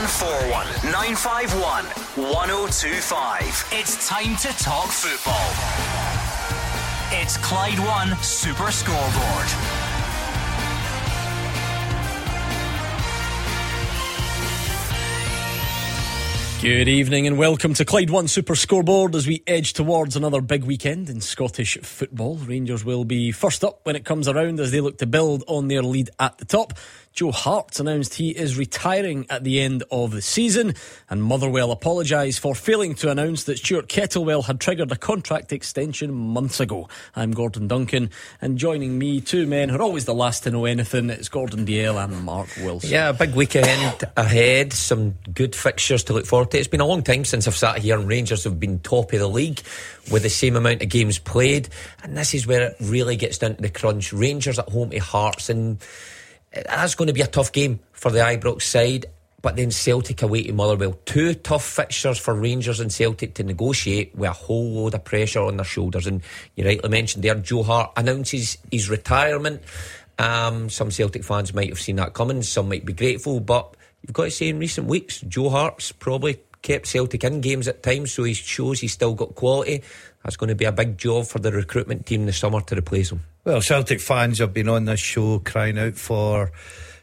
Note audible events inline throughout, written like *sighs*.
0141 951 1025. It's time to talk football. It's Clyde One Super Scoreboard. Good evening and welcome to Clyde One Super Scoreboard as we edge towards another big weekend in Scottish football. Rangers will be first up when it comes around as they look to build on their lead at the top. Joe Hart announced he is retiring at the end of the season, and Motherwell apologised for failing to announce that Stuart Kettlewell had triggered a contract extension months ago. I'm Gordon Duncan, and joining me, two men who are always the last to know anything, it's Gordon Dalziel and Mark Wilson. Yeah, big weekend ahead, some good fixtures to look forward to. It's been a long time since I've sat here, and Rangers have been top of the league with the same amount of games played, and this is where it really gets down to the crunch. Rangers at home to Hearts, and that's going to be a tough game for the Ibrox side. But then Celtic away to Motherwell. Two tough fixtures for Rangers and Celtic to negotiate with a whole load of pressure on their shoulders. And you rightly mentioned there, Joe Hart announces his retirement. Um, some Celtic fans might have seen that coming, some might be grateful, but you've got to say in recent weeks, Joe Hart's probably kept Celtic in games at times, so he shows he's still got quality. That's going to be a big job for the recruitment team this summer to replace him. Well, Celtic fans have been on this show crying out for,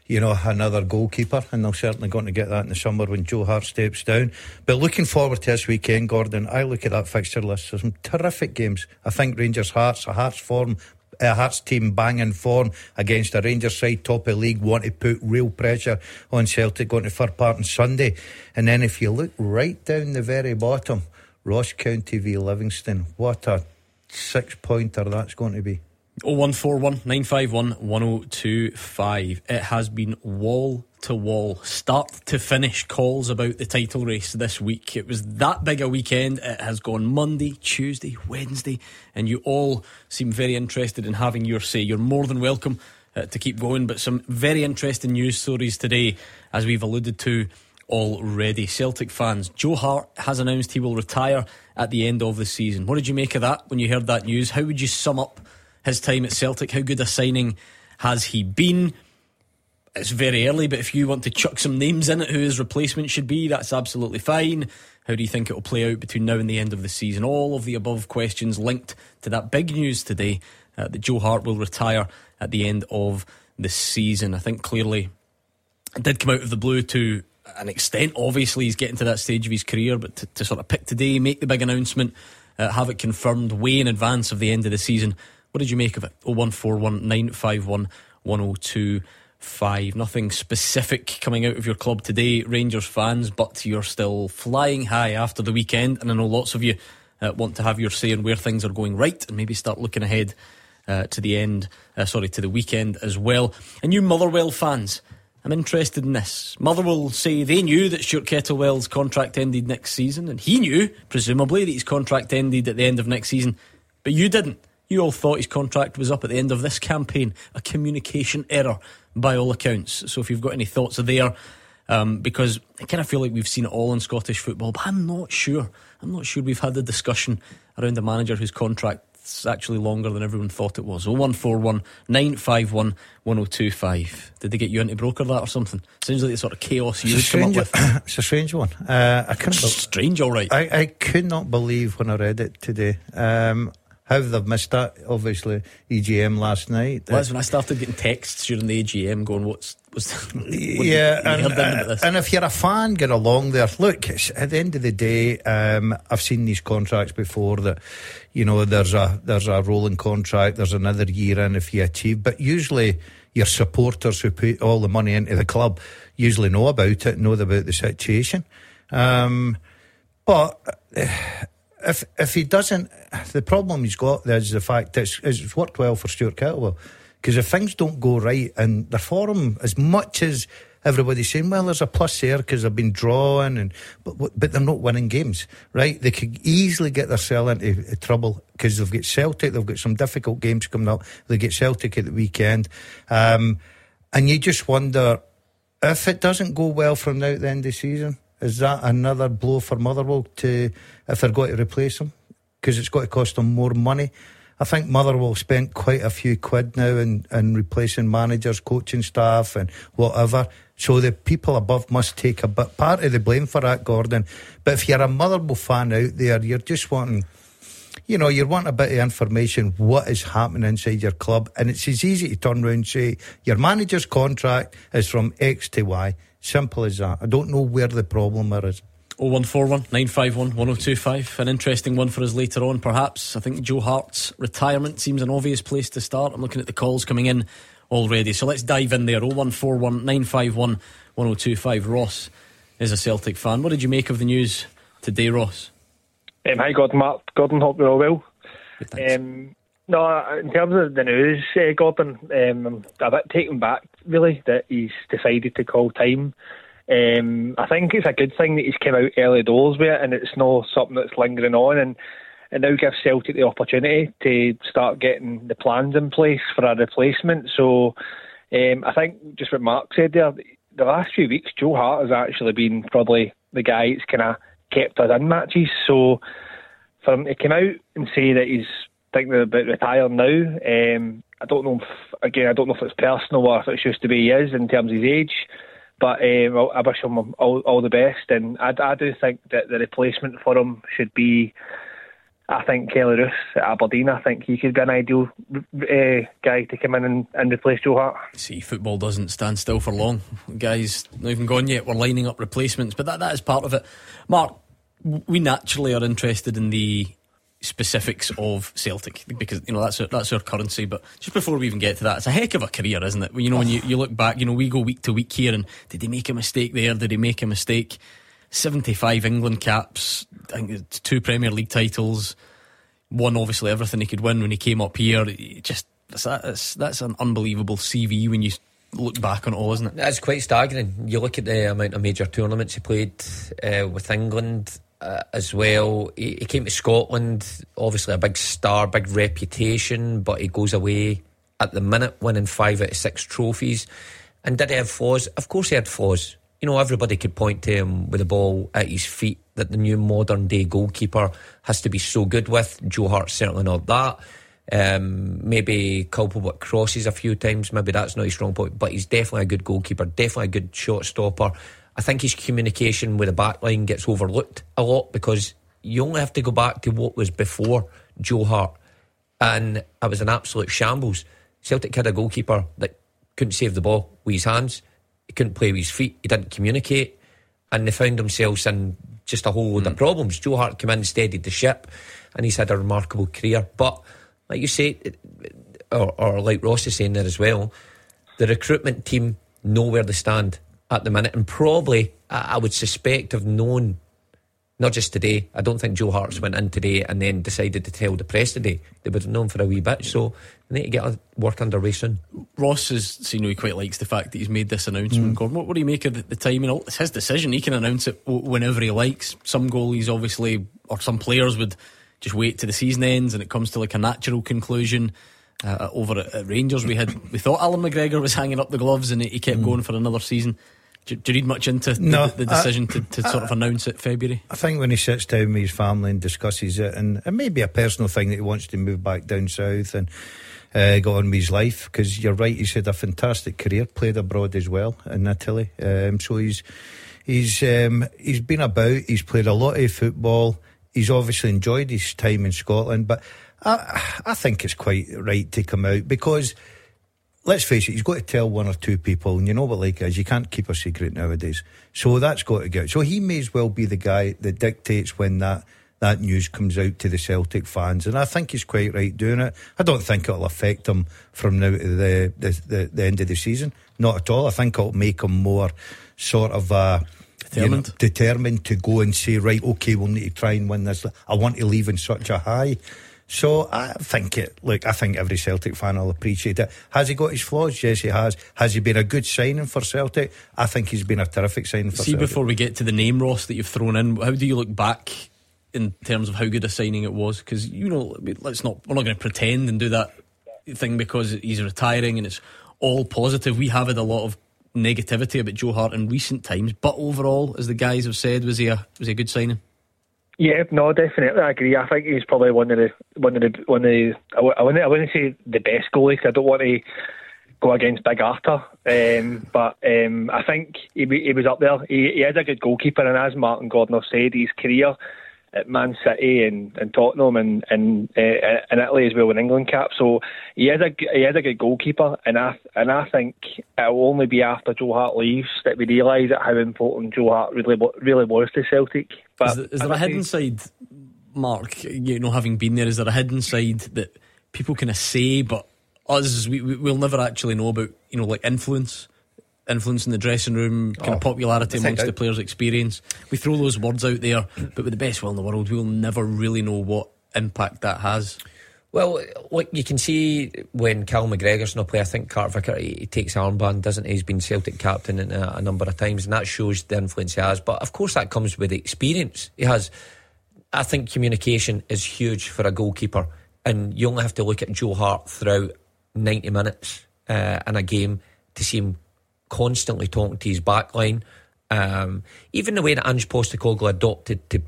you know, another goalkeeper, and they're certainly going to get that in the summer when Joe Hart steps down. But looking forward to this weekend, Gordon, I look at that fixture list. There's some terrific games. I think Rangers Hearts, a Hearts form a Hearts team banging form against a Rangers side top of league want to put real pressure on Celtic going to Fir Park on Sunday. And then if you look right down the very bottom, Ross County v Livingston, what a six pointer that's going to be. 0141 951 1025. It has been wall to wall, start to finish calls about the title race this week. It was that big a weekend. It has gone Monday, Tuesday, Wednesday, and you all seem very interested in having your say. You're more than welcome uh, to keep going, but some very interesting news stories today, as we've alluded to already. Celtic fans, Joe Hart has announced he will retire at the end of the season. What did you make of that when you heard that news? How would you sum up his time at Celtic? How good a signing has he been? It's very early, but if you want to chuck some names in it who his replacement should be, that's absolutely fine. How do you think it will play out between now and the end of the season? All of the above questions linked to that big news today uh, that Joe Hart will retire at the end of the season. I think clearly it did come out of the blue to an extent. Obviously, he's getting to that stage of his career, but to, to sort of pick today, make the big announcement, uh, have it confirmed way in advance of the end of the season. What did you make of it? 0141 951 1025. Nothing specific coming out of your club today, Rangers fans, but you're still flying high after the weekend. And I know lots of you uh, want to have your say on where things are going right and maybe start looking ahead uh, to the end, uh, sorry, to the weekend as well. And you Motherwell fans, I'm interested in this. Motherwell say they knew that Stuart Kettlewell's contract ended next season, and he knew, presumably, that his contract ended at the end of next season, but you didn't. You all thought his contract was up at the end of this campaign. A communication error, by all accounts. So if you've got any thoughts are there, um, because I kind of feel like we've seen it all in Scottish football, but I'm not sure. I'm not sure we've had the discussion around the manager whose contract's actually longer than everyone thought it was. 0141 951 1025. Did they get you into broker that or something? Seems like the sort of chaos you would come up with. *clears throat* it's a strange one. Uh, I couldn't. Be- strange, all right. I, I could not believe when I read it today. Um, how they've missed that. Obviously, EGM last night. Well, that's when I started getting texts during the EGM going, "What's was?" *laughs* yeah, and, uh, and, if you're a fan, get along there. Look, at the end of the day, um, I've seen these contracts before. That you know, there's a there's a rolling contract. There's another year in if you achieve, but usually your supporters who put all the money into the club usually know about it, know about the situation. Um, but. If if he doesn't, the problem he's got is the fact that it's, it's worked well for Stuart Kettlewell. Because if things don't go right, and the forum, as much as everybody's saying, well, there's a plus here because they've been drawing, and but but they're not winning games, right? They could easily get themselves into trouble because they've got Celtic, they've got some difficult games coming up. They get Celtic at the weekend, um, and you just wonder if it doesn't go well from now to the end of the season is that another blow for Motherwell to if they're going to replace him? Because it's got to cost them more money. I think Motherwell spent quite a few quid now in, in replacing managers, coaching staff, and whatever. So the people above must take a bit part of the blame for that, Gordon. But if you're a Motherwell fan out there, you're just wanting, you know, you want a bit of information what is happening inside your club, and it's as easy to turn around and say your manager's contract is from X to Y. Simple as that. I don't know where the problem is. 0141 951 1025. An interesting one for us later on, perhaps. I think Joe Hart's retirement seems an obvious place to start. I'm looking at the calls coming in already. So let's dive in there. 0141 951 1025. Ross is a Celtic fan. What did you make of the news today, Ross? Um, hi, Gordon. Mark. Gordon, hope you're all well. Um, no, in terms of the news, uh, Gordon, um, I'm a bit taken back, really, that he's decided to call time um, I think it's a good thing that he's come out early doors with it, and it's not something that's lingering on, and it now gives Celtic the opportunity to start getting the plans in place for a replacement. So um, I think just what Mark said there, the last few weeks, Joe Hart has actually been probably the guy that's kind of kept us in matches. So for him to come out and say that he's thinking about retiring now, um, I don't know if, again, I don't know if it's personal or if it's just the way he is in terms of his age. But um, I wish him all, all the best, and I, I do think that the replacement for him should be. I think Kelle Roos at Aberdeen. I think he could be an ideal uh, guy to come in and, and replace Joe Hart. See, football doesn't stand still for long. Guys, not even gone yet. We're lining up replacements, but that, that is part of it. Mark, we naturally are interested in the specifics of Celtic because you know that's our, that's our currency. But just before we even get to that, it's a heck of a career, isn't it? You know, when you, you look back, you know, we go week to week here, and did he make a mistake there? Did he make a mistake? Seventy-five England caps, I think two Premier League titles, won obviously everything he could win when he came up here. just that's that's an unbelievable CV when you look back on it all, isn't it? That's quite staggering. You look at the amount of major tournaments he played uh, with England uh, as well. He, he, came to Scotland, obviously a big star, big reputation, but he goes away at the minute, winning five out of six trophies. And did he have flaws? Of course, he had flaws. You know, everybody could point to him with the ball at his feet that the new modern day goalkeeper has to be so good with. Joe Hart's certainly not that. Um, maybe culpable at crosses a few times. Maybe that's not his strong point, but he's definitely a good goalkeeper, definitely a good shot stopper. I think his communication with the backline gets overlooked a lot because you only have to go back to what was before Joe Hart, and it was an absolute shambles. Celtic had a goalkeeper that couldn't save the ball with his hands, he couldn't play with his feet, he didn't communicate, and they found themselves in just a whole load mm. of problems. Joe Hart came in, steadied the ship, and he's had a remarkable career. But like you say, or, or like Ross is saying there as well, the recruitment team know where they stand at the minute, and probably I, would suspect have known. Not just today. I don't think Joe Hart's went in today and then decided to tell the press today. They would have known for a wee bit. So they need to get work underway soon. Ross has seen he quite likes the fact that he's made this announcement. Mm. What, what, do you make of the, the timing? It's his decision. He can announce it whenever he likes. Some goalies, obviously, or some players would just wait to the season ends and it comes to like a natural conclusion. Uh, over at, at, Rangers, we had we thought Allan McGregor was *laughs* hanging up the gloves and he kept mm. going for another season. Do, do, you read much into no, the, the decision I, to, to I, sort of announce it February? I think when he sits down with his family and discusses it, and it may be a personal thing that he wants to move back down south and uh, go on with his life, because you're right, he's had a fantastic career, played abroad as well in Italy. Um, so he's he's um, he's been about, he's played a lot of football, he's obviously enjoyed his time in Scotland, but I, I think it's quite right to come out because let's face it, he's got to tell one or two people, and you know what like is, you can't keep a secret nowadays. So that's got to get. So he may as well be the guy that dictates when that that news comes out to the Celtic fans, and I think he's quite right doing it. I don't think it'll affect him from now to the the, the, the end of the season, not at all. I think it'll make him more sort of. Uh, determined. You know, determined to go and say, right, okay, we'll need to try and win this. I want to leave in such a high. So I think it. Look, I think every Celtic fan will appreciate it. Has he got his flaws? Yes, he has. Has he been a good signing for Celtic? I think he's been a terrific signing for. See, Celtic. before we get to the name Ross that you've thrown in, how do you look back in terms of how good a signing it was? Because you know, let's not. We're not going to pretend and do that thing because he's retiring and it's all positive. We have had a lot of negativity about Joe Hart in recent times, but overall, as the guys have said, was he a was he a good signing? Yeah, no, definitely, I agree. I think he's probably one of the one of the one of the. I, wouldn't, I wouldn't say the best goalie I don't want to go against Big Arthur, um, *laughs* but um, I think he, he was up there. He, he is a good goalkeeper, and as Martin Gordon said, his career at Man City and, and Tottenham and and uh, in Italy as well in England cap. So he is a he is a good goalkeeper, and I and I think it will only be after Joe Hart leaves that we realise how important Joe Hart really really was to Celtic. But is there, is there a hidden side, Mark? You know, having been there, is there a hidden side that people kind of say, but us we, we'll never actually know about? You know, like influence influence in the dressing room, kind oh, of popularity amongst the players' experience. We throw those words out there, but with the best will in the world, we'll never really know what impact that has. Well, like you can see when Cal McGregor's not play, I think Carter Vicker he, he takes armband, doesn't he? He's been Celtic captain in a, a, number of times, and that shows the influence he has. But of course, that comes with experience he has. I think communication is huge for a goalkeeper, and you only have to look at Joe Hart throughout 90 minutes uh, in a game to see him constantly talking to his backline. Um, even the way that Ange Postecoglou adopted to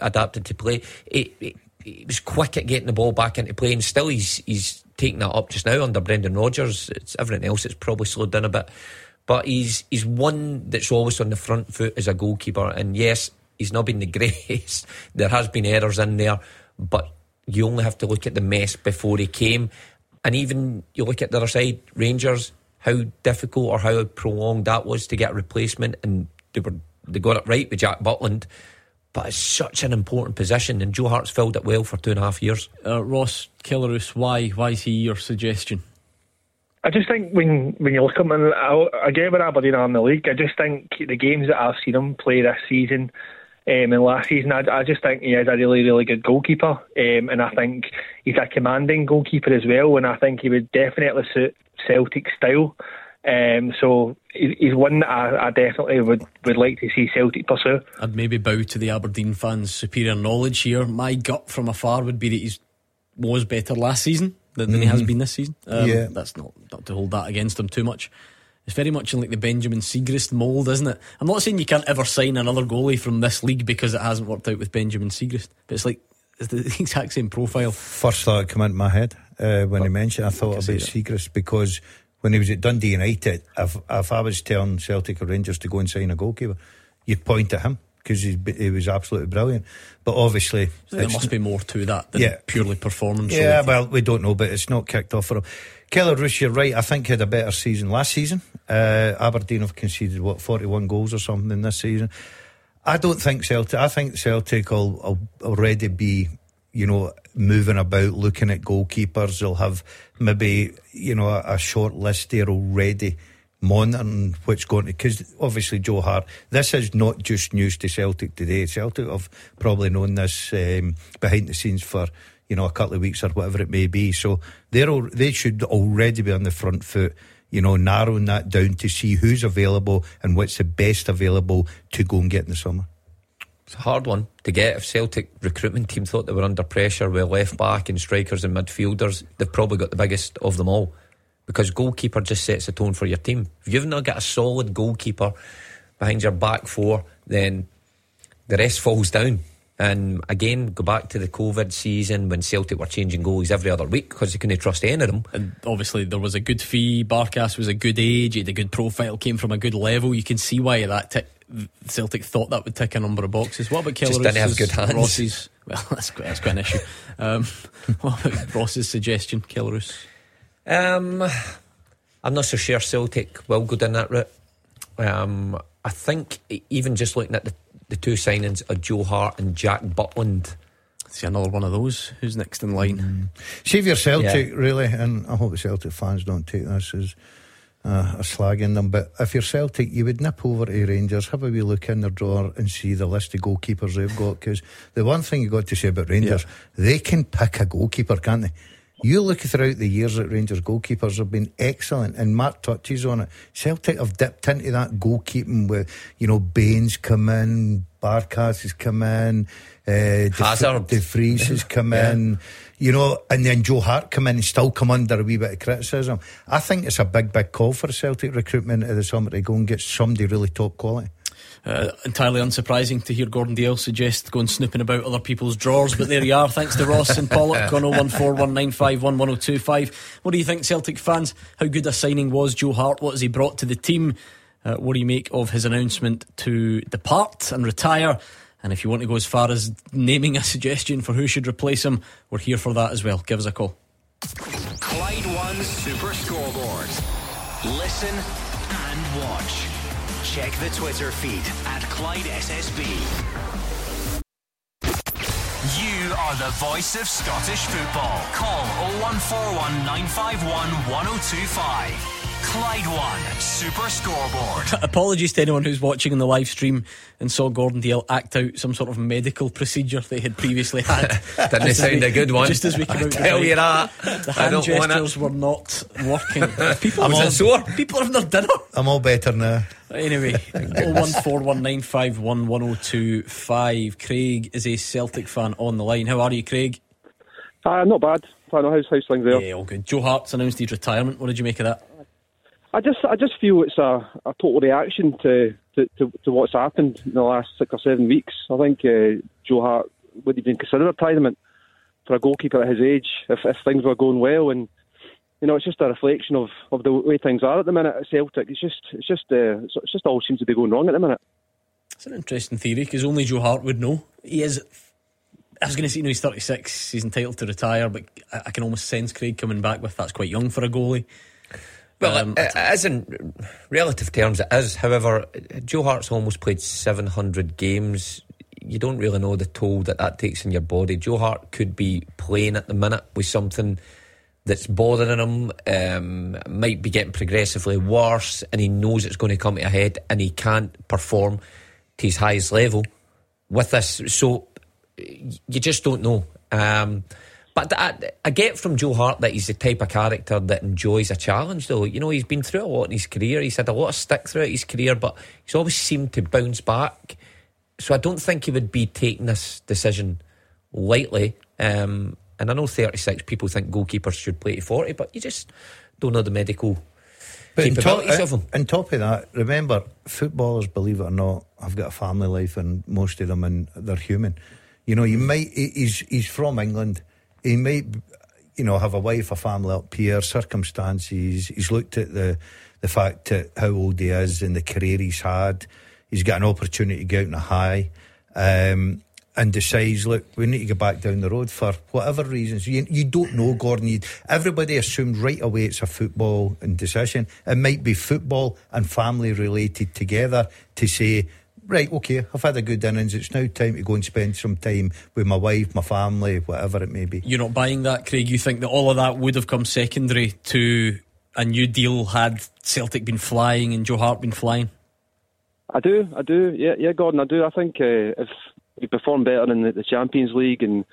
adapted to play, it, it, he was quick at getting the ball back into play, and still he's he's taking that up just now under Brendan Rodgers. It's everything else that's probably slowed down a bit, but he's he's one that's always on the front foot as a goalkeeper. And yes, he's not been the *laughs* greatest. there has been errors in there, but you only have to look at the mess before he came, and even you look at the other side, Rangers how difficult or how prolonged that was to get a replacement, and they were they got it right with Jack Butland. But it's such an important position, and Joe Hart's filled it well for two and a half years. Uh, Ross Kelle Roos, why why is he your suggestion? I just think when when you look at him, and I, I get where Aberdeen are in the league. I just think the games that I've seen him play this season um, and last season, I, I, just think he is a really, really good goalkeeper, um, and I think he's a commanding goalkeeper as well. And I think he would definitely suit Celtic style. Um, so he's one that I, I, definitely would, would like to see Celtic pursue. I'd maybe bow to the Aberdeen fans' superior knowledge here. My gut from afar would be that he was better last season than, than mm-hmm. he has mm-hmm. been this season. Um, yeah. That's not, not to hold that against him too much. It's very much in like the Benjamin Siegrist mould, isn't it? I'm not saying you can't ever sign another goalie from this league because it hasn't worked out with Benjamin Siegrist, but it's like it's the *laughs* exact same profile. First thought that came into my head uh, when he mentioned. I thought about Siegrist because when he was at Dundee United, if, if I was telling Celtic or Rangers to go and sign a goalkeeper, you'd point at him because he, he, was absolutely brilliant. But obviously, so there must be more to that than yeah, purely performance. Yeah, well, we don't know, but it's not kicked off for him. Kelle Roos, you're right. I think had a better season last season. Uh, Aberdeen have conceded what 41 goals or something in this season. I don't think Celtic. I think Celtic will, will already be, you know, moving about, looking at goalkeepers. They'll have maybe, you know, a, a short list there already monitoring what's going to because obviously Joe Hart this is not just news to Celtic today Celtic have probably known this um, behind the scenes for you know a couple of weeks or whatever it may be so they're all, they should already be on the front foot you know narrowing that down to see who's available and what's the best available to go and get in the summer it's a hard one to get. If Celtic recruitment team thought they were under pressure with left back and strikers and midfielders, they've probably got the biggest of them all because goalkeeper just sets the tone for your team. If you've not got a solid goalkeeper behind your back four, then the rest falls down. And again, go back to the COVID season when Celtic were changing goalies every other week because they couldn't trust any of them. And obviously, there was a good fee. Barkas was a good age. He had a good profile. Came from a good level. You can see why that t- Celtic thought that would tick a number of boxes. What about Keller? Just didn't have good hands. Ross's, well, *laughs* that's quite, that's quite an issue. Um, *laughs* what about Ross's suggestion, Kelle Roos? Um, I'm not so sure Celtic will go down that route. Um, I think even just looking at the, the two signings of Joe Hart and Jack Butland. See another one of those. Who's next in line? Mm. Save your Celtic, yeah. really, and I hope the Celtic fans don't take this as uh, a slagging them. But if you're Celtic, you would nip over to Rangers, have a wee look in their drawer, and see the list of goalkeepers they've got. Because the one thing you got to say about Rangers, yeah. they can pick a goalkeeper, can't they? You look throughout the years at Rangers goalkeepers have been excellent, and Mark touches on it. Celtic have dipped into that goalkeeping with, you know, Bain's come in, Barkas has come in, uh, Hazard, De Vries has come *laughs* yeah. in, you know, and then Joe Hart come in and still come under a wee bit of criticism. I think it's a big, big call for Celtic recruitment of the summer to go and get somebody really top quality. Uh, entirely unsurprising to hear Gordon Dalziel suggest going snooping about other people's drawers, but there you are. Thanks to Ross and Pollok *laughs* on 01419511025. What do you think, Celtic fans? How good a signing was Joe Hart? What has he brought to the team? Uh, what do you make of his announcement to depart and retire? And if you want to go as far as naming a suggestion for who should replace him, we're here for that as well. Give us a call. Clyde One Super Scoreboard. Listen and watch. Check the Twitter feed at Clyde SSB. You are the voice of Scottish football. Call 0141 951 1025. Clyde One Super Scoreboard. *laughs* Apologies to anyone who's watching in the live stream and saw Gordon Dalziel act out some sort of medical procedure they had previously had. *laughs* Didn't they sound we, a good one. Just as we came out, tell you that the hand gestures were not working. *laughs* People, I'm all, sore. People having their dinner. I'm all better now. Anyway, 01419511025. Craig is a Celtic fan on the line. How are you, Craig? Uh, not bad. I know how's, how's things there. Yeah, all good. Joe Hart's announced his retirement. What did you make of that? I just I just feel it's a, a total reaction to, to, to, to, what's happened in the last six or seven weeks. I think uh, Joe Hart would have even consider retirement for a goalkeeper at his age if, if things were going well. And you know, it's just a reflection of, of the way things are at the minute at Celtic. It's just it's just uh, it's just all seems to be going wrong at the minute. It's an interesting theory because only Joe Hart would know. He is. I was going to say, you know, he's 36, he's entitled to retire, but I, I can almost sense Craig coming back with that's quite young for a goalie. Well, um, it, it is in relative terms, it is. However, Joe Hart's almost played 700 games. You don't really know the toll that that takes in your body. Joe Hart could be playing at the minute with something that's bothering him, um, might be getting progressively worse, and he knows it's going to come to a head, and he can't perform to his highest level with this. So you just don't know. Um, but I, I, get from Joe Hart that he's the type of character that enjoys a challenge, though. You know, he's been through a lot in his career. He's had a lot of stick throughout his career, but he's always seemed to bounce back. So I don't think he would be taking this decision lightly. Um, and I know 36 people think goalkeepers should play to 40, but you just don't know the medical but capabilities top, uh, of them. On top of that, remember, footballers, believe it or not, have got a family life, and most of them, and they're human. You know, you might. He's he's from England he might, you know, have a wife, a family up here, circumstances. He's looked at the the fact that how old he is and the career he's had. He's got an opportunity to go out in a high. Um, and decides, look, we need to go back down the road for whatever reasons. You, you don't know, Gordon. You, everybody assumed right away it's a football decision. It might be football and family related together to say, right, okay, I've had a good innings. It's now time to go and spend some time with my wife, my family, whatever it may be. You're not buying that, Craig. You think that all of that would have come secondary to a new deal had Celtic been flying and Joe Hart been flying? I do, I do. Yeah, yeah, Gordon, I do. I think uh, if we perform better in the, the, Champions League and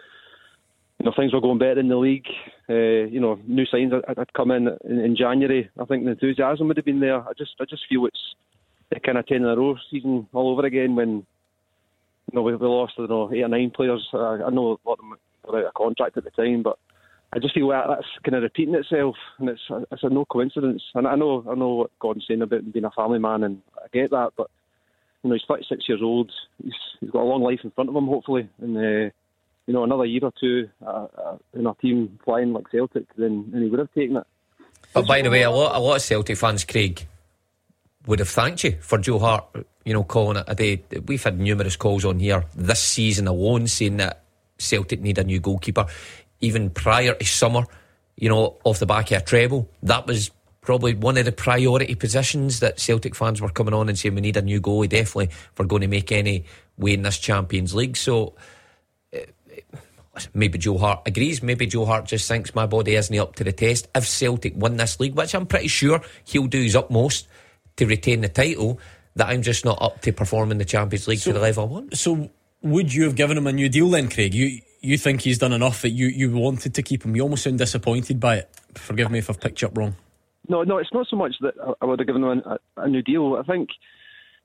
you know things were going better in the league, uh, you know, new signs had come in, in in January. I think the enthusiasm would have been there. I just, I just feel it's the kind of ten in a row season all over again when you know we, we lost you know eight or nine players. Uh, I know a lot of them were out of contract at the time, but I just feel that that's kind of repeating itself, and it's it's a no coincidence. And I know I know what Gordon's saying about being a family man, and I get that, but you know he's 36 years old. He's he's got a long life in front of him, hopefully, and. Uh, you know, another year or two uh, uh, in a team flying like Celtic, then, then he would have taken it. But by the way, a lot, a lot of Celtic fans, Craig, would have thanked you for Joe Hart, you know, calling it a day. We've had numerous calls on here this season alone saying that Celtic need a new goalkeeper. Even prior to summer, you know, off the back of a treble, that was probably one of the priority positions that Celtic fans were coming on and saying we need a new goalie definitely if we're going to make any way in this Champions League. So eh, maybe Joe Hart agrees. Maybe Joe Hart just thinks my body isn't up to the test. If Celtic win this league, which I'm pretty sure he'll do his utmost to retain the title that I'm just not up to perform in the Champions League so, to the level I want. So would you have given him a new deal then, Craig? You you think he's done enough that you, you wanted to keep him? You almost sound disappointed by it. Forgive me if I've picked you up wrong. No, no, it's not so much that I would have given him a, a new deal. I think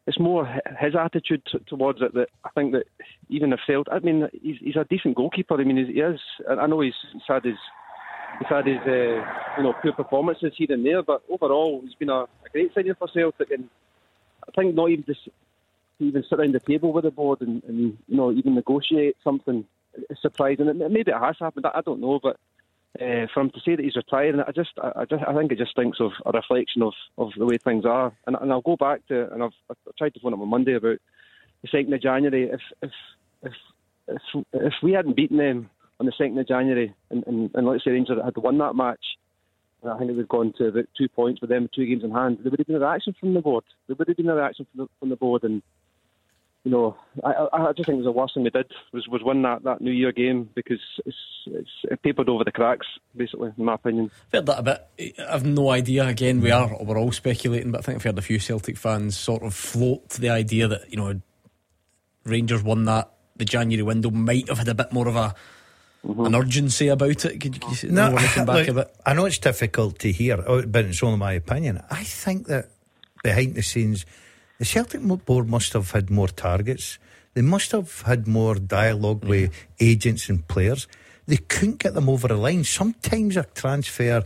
it's more his attitude t- towards it that I think that even if failed, I mean, he's, he's a decent goalkeeper. I mean, he is. I know he's, he's had he's had his uh, you know poor performances here and there, but overall he's been a, a great signing for Celtic, and I think not even just to even sit around the table with the board and, and you know even negotiate something is surprising. Maybe it has happened. I don't know, but uh, for him to say that he's retiring, I just, I, just, I think it just thinks of a reflection of, of the way things are. And, and I'll go back to, and I've, I've tried to phone him on Monday about the second of January. If, if, if, if, if we hadn't beaten them on the second of January, and, and, and let's say Rangers had won that match, I think it would have gone to about two points with them, two games in hand. There would have been a reaction from the board. There would have been a reaction from the, from the board, and you know, I, I just think it was the worst thing we did was was win that, that New Year game because it's, it's it papered over the cracks, basically, in my opinion. I've heard that a bit. I've no idea. Again, we are we're all speculating, but I think I've heard a few Celtic fans sort of float to the idea that you know Rangers won that the January window might have had a bit more of a mm-hmm. an urgency about it. Could you, could you no, back look, I know it's difficult to hear, oh, but it's only my opinion. I think that behind the scenes the Celtic board must have had more targets. They must have had more dialogue yeah. with agents and players. They couldn't get them over the line. Sometimes a transfer,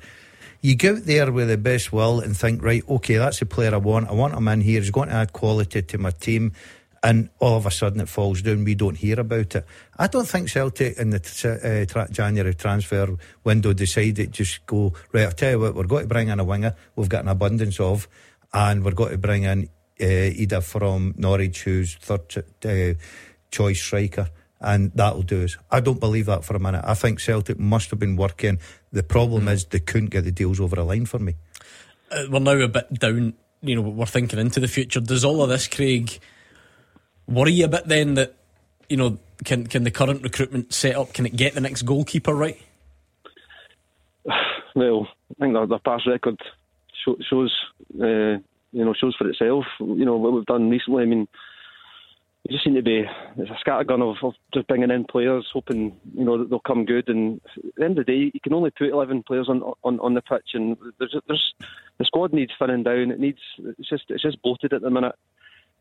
you go out there with the best will and think, right, okay, that's the player I want. I want him in here. He's going to add quality to my team. And all of a sudden it falls down. We don't hear about it. I don't think Celtic in the uh, tra- January transfer window decided just go, right, I'll tell you what, we're going to bring in a winger. We've got an abundance of. And we're going to bring in uh, Idah from Norwich, who's third uh, choice striker, and that'll do us. I don't believe that for a minute. I think Celtic must have been working. The problem mm. is they couldn't get the deals over a line for me. Uh, we're now a bit down. You know, we're thinking into the future. Does all of this, Craig, worry a bit then that you know can can the current recruitment set up can it get the next goalkeeper right? *sighs* Well, I think the, the past record shows uh, you know, shows for itself. You know, what we've done recently, I mean, it just seem to be it's a scattergun of, of just bringing in players, hoping you know that they'll come good. And at the end of the day, you can only put eleven players on on, on the pitch, and there's there's the squad needs thinning down. It needs it's just it's just bloated at the minute.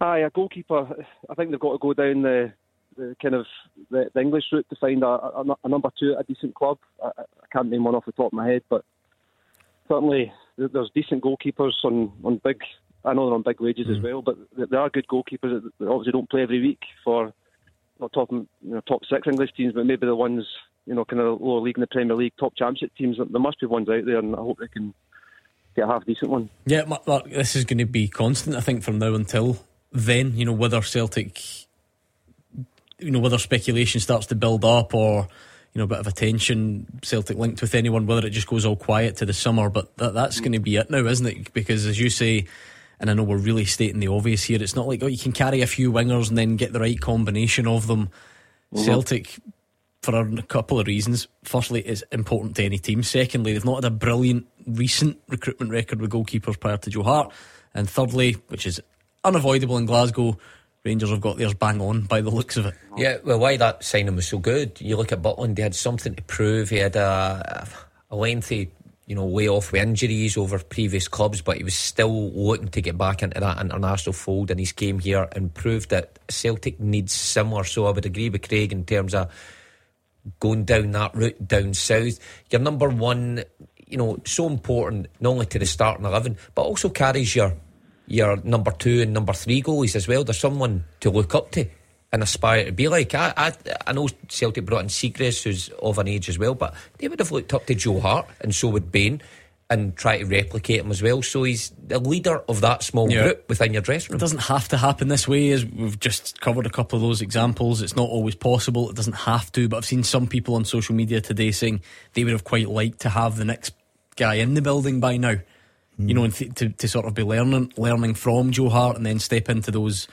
Aye, a goalkeeper. I think they've got to go down the, the kind of the, the English route to find a, a, a, number two at a decent club. I, I can't name one off the top of my head, but certainly there's decent goalkeepers on, on big. I know they're on big wages mm. as well, but there are good goalkeepers that obviously don't play every week for not top you know, top six English teams, but maybe the ones you know kind of lower league in the Premier League, top championship teams. There must be ones out there, and I hope they can get a half decent one. Yeah, this is going to be constant. I think from now until then, you know, whether Celtic, you know, whether speculation starts to build up or you know, a bit of attention Celtic linked with anyone, whether it just goes all quiet to the summer. But that, that's going to be it now, isn't it? Because as you say, and I know we're really stating the obvious here, it's not like, oh, you can carry a few wingers and then get the right combination of them. Mm-hmm. Celtic, for a couple of reasons. Firstly, it's important to any team. Secondly, they've not had a brilliant recent recruitment record with goalkeepers prior to Joe Hart. And thirdly, which is unavoidable in Glasgow, Rangers have got theirs bang on by the looks of it. Yeah, well, why that signing was so good. You look at Butland, he had something to prove. He had a, a lengthy, you know, way off with injuries over previous clubs, but he was still looking to get back into that international fold. And he's came here and proved that Celtic needs similar. So I would agree with Craig in terms of going down that route down south. Your number one, you know, so important not only to the starting eleven, but also carries your your number two and number three goalies as well. There's someone to look up to and aspire to be like. I I, I know Celtic brought in Siegrist, who's of an age as well, but they would have looked up to Joe Hart, and so would Bain, and try to replicate him as well. So he's the leader of that small yeah. group within your dressing room. It doesn't have to happen this way, as we've just covered a couple of those examples. It's not always possible. It doesn't have to, but I've seen some people on social media today saying they would have quite liked to have the next guy in the building by now you know, th- to, to sort of be learning learning from Joe Hart and then step into those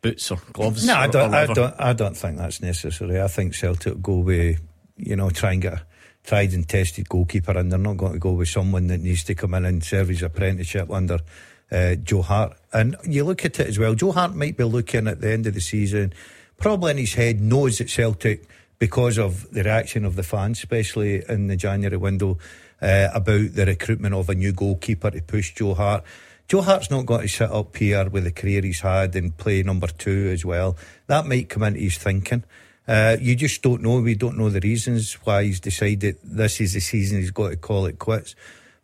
boots or gloves. No, or, I don't. I don't. I don't think that's necessary. I think Celtic go with you know try and get a tried and tested goalkeeper, and they're not going to go with someone that needs to come in and serve his apprenticeship under. Uh, Joe Hart, and you look at it as well. Joe Hart might be looking at the end of the season, probably in his head knows that Celtic, because of the reaction of the fans, especially in the January window, uh, about the recruitment of a new goalkeeper to push Joe Hart. Joe Hart's not going to sit up here with the career he's had and play number two as well. That might come into his thinking. Uh, you just don't know. We don't know the reasons why he's decided this is the season he's got to call it quits.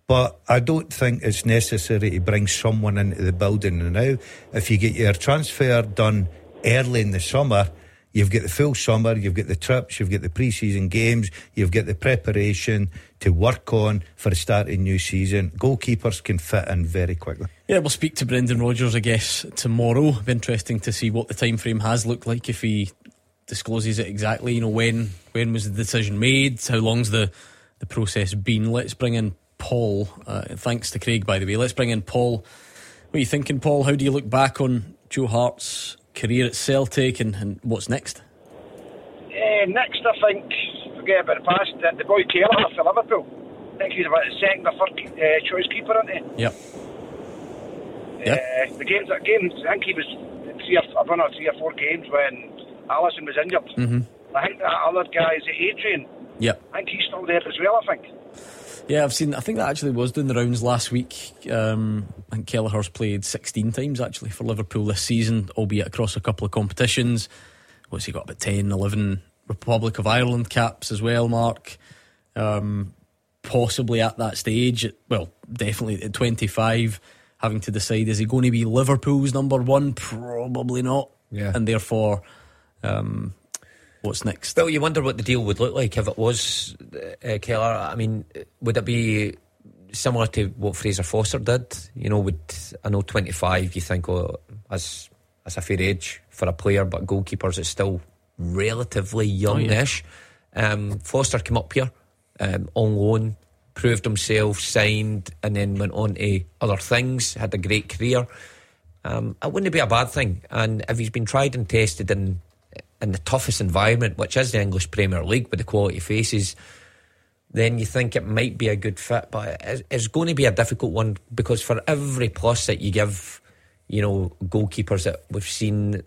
But I don't think it's necessary to bring someone into the building now. If you get your transfer done early in the summer, You've got the full summer, you've got the trips, you've got the pre season games, you've got the preparation to work on for the start of new season. Goalkeepers can fit in very quickly. Yeah, we'll speak to Brendan Rodgers, I guess, tomorrow. Be interesting to see what the time frame has looked like if he discloses it exactly. You know, when when was the decision made? How long's the the process been? Let's bring in Paul. Uh, thanks to Craig, by the way. Let's bring in Paul. What are you thinking, Paul? How do you look back on Joe Hart's career at Celtic and, and what's next? Uh, next, I think, forget about the past, the, the boy Taylor for Liverpool. I think he's about the second or third uh, choice keeper, isn't he? Yep. Uh, yep. The games, the games, I think he was three or, or three or four games when Alisson was injured. Mm-hmm. I think that other guy is Adrian. Yep. I think he's still there as well, I think. Yeah, I've seen. I think that actually was doing the rounds last week. Um, I think Kelleher's played 16 times actually for Liverpool this season, albeit across a couple of competitions. What's he got? About 10, 11 Republic of Ireland caps as well, Mark. Um, possibly at that stage, well, definitely at 25, having to decide is he going to be Liverpool's number one? Probably not. Yeah. And therefore, um, what's next? Well, you wonder what the deal would look like if it was uh, Kelleher. I mean, would it be similar to what Fraser Forster did? You know, would I know twenty five? You think, oh, as as a fair age for a player, but goalkeepers is still relatively youngish. Oh, yeah. um, Forster came up here um, on loan, proved himself, signed, and then went on to other things. Had a great career. Um, it wouldn't be a bad thing, and if he's been tried and tested in in the toughest environment, which is the English Premier League with the quality faces, then you think it might be a good fit. But it's going to be a difficult one because for every plus that you give, you know, goalkeepers that we've seen,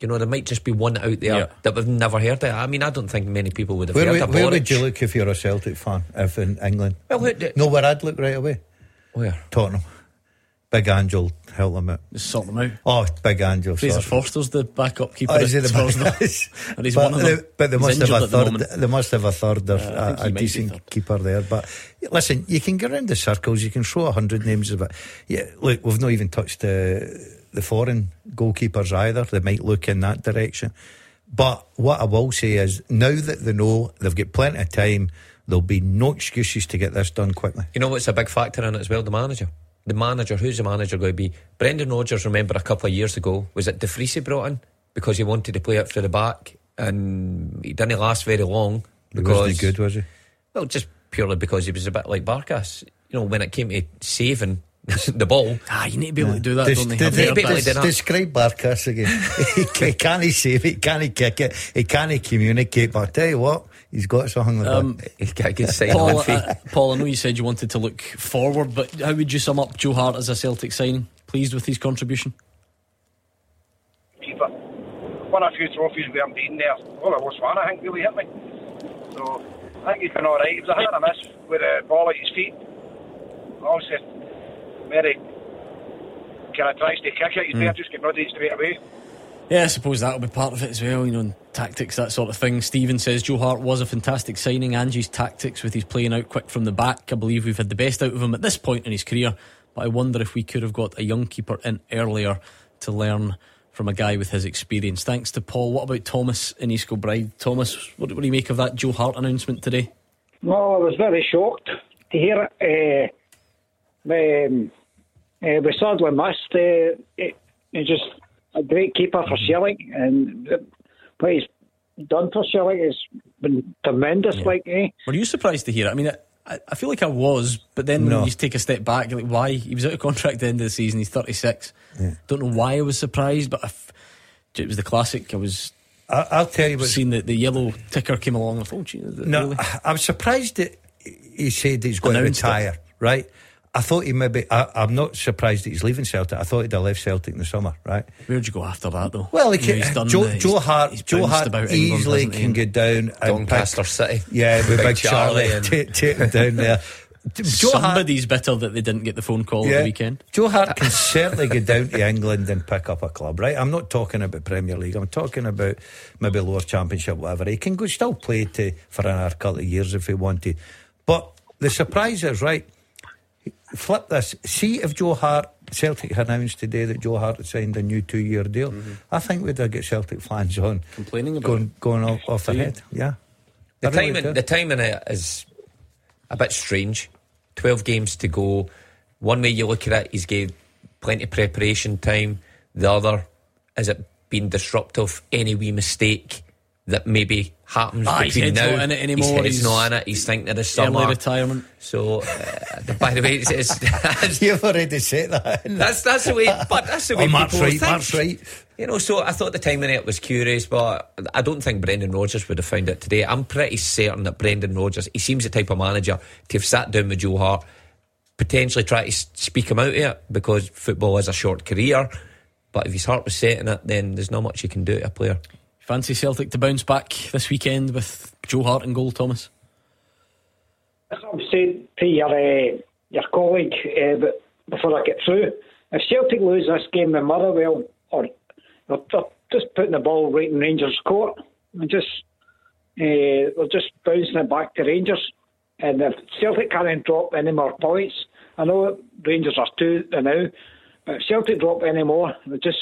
you know, there might just be one out there yeah. that we've never heard of. I mean, I don't think many people would have where, heard of Where would you look if you're a Celtic fan, if in England? Well, who, no, where I'd look right away. Where? Tottenham. Big Angel help them out. Just sort them out. Oh, Big Angel. Fraser Forster's the backup keeper. Oh, is he the backup? *laughs* and he's but one of them. They, but they must have a third. The they must have a third, or uh, a, a decent keeper there. But listen, you can go around the circles. You can throw a hundred names of it. Yeah, look, we've not even touched the the foreign goalkeepers either. They might look in that direction. But what I will say is, now that they know they've got plenty of time, there'll be no excuses to get this done quickly. You know what's a big factor in it as well? The manager the manager, who's the manager going to be? Brendan Rodgers, remember a couple of years ago, was it De brought in because he wanted to play up through the back and he didn't last very long. Because, wasn't he good, was he? Well, just purely because he was a bit like Barkas. You know, when it came to saving *laughs* the ball. Ah, you need to be able to do that, Des, don't they? Des, des, describe Barkas again. he, *laughs* he can't save it, he can't kick it, he can't communicate. But I tell you what, he's got something. Um, he's got a good sign Paul, uh, Paul, I know you said you wanted to look forward, but how would you sum up Joe Hart as a Celtic signing? Pleased with his contribution? Keeper. Won a few trophies with him being there. All I was fan, I think, really hit me. So, I think he's been alright. He was a hit and miss with a ball at his feet. Obviously, very kind of tries to kick it. He's mm. better just get rid of it straight away. Yeah, I suppose that'll be part of it as well, you know, tactics, that sort of thing. Stephen says Joe Hart was a fantastic signing. Ange's tactics with his playing out quick from the back. I believe we've had the best out of him at this point in his career, but I wonder if we could have got a young keeper in earlier to learn from a guy with his experience. Thanks to Paul. What about Thomas in East Kilbride? Thomas, what, what do you make of that Joe Hart announcement today? Well, I was very shocked to hear it. Uh, um, uh, missed. Uh, it, just a great keeper for Celtic, and what he's done for Celtic has been tremendous. Yeah. Like, eh? Were you surprised to hear it? I mean, I, I feel like I was, but then no. when you take a step back, like, why? He was out of contract at the end of the season. He's thirty six. Yeah. Don't know why I was surprised, but it was the classic. I was. I, will tell you, what seen the, the yellow ticker came along. I thought, oh, no, really? I, was surprised that he said he's going Announced to retire. It. Right, I thought he maybe. I, am not surprised that he's leaving Celtic. I thought he'd have left Celtic in the summer, right? Where'd you go after that, though? Well, he can, know, Joe, the, Joe Hart, Joe Hart easily England, can get down Doncaster City. Yeah, with Big Charlie, and take, take him down there. *laughs* Joe Somebody's Hart, bitter that they didn't get the phone call yeah, the weekend. Joe Hart can certainly get down to England and pick up a club, right? I'm not talking about Premier League. I'm talking about maybe lower Championship, whatever. He can go still play to for another couple of years if he wanted. But the surprise is right flip this. See if Joe Hart, Celtic announced today that Joe Hart had signed a new two year deal. Mm-hmm. I think we'd have got Celtic fans on. Complaining about going, going off, off the head. Yeah. The timing, the timing is a bit strange. 12 games to go. One way you look at it, he's gave plenty of preparation time. The other, is it been disruptive? Any wee mistake that maybe happens ah, between now. Not in it anymore. He's, he's not in it. He's thinking of the summer early retirement. So, uh, by the way, it's, it's *laughs* you've already said that. That's that's the way. *laughs* But that's the way. Oh, Mark's right. Think. Mark's right. You know, so I thought the timing of it was curious, but I don't think Brendan Rodgers would have found it today. I'm pretty certain that Brendan Rodgers, he seems the type of manager to have sat down with Joe Hart, potentially try to speak him out of it because football is a short career. But if his heart was set in it, then there's not much you can do to a player. Fancy Celtic to bounce back this weekend with Joe Hart and goal, Thomas? As I'm saying to your, uh, your colleague uh, before I get through, if Celtic lose this game in Motherwell, or they're, just putting the ball right in Rangers' court, and just uh, they're just bouncing it back to Rangers. And if Celtic can't drop any more points, I know Rangers are two now, but if Celtic drop any more, they just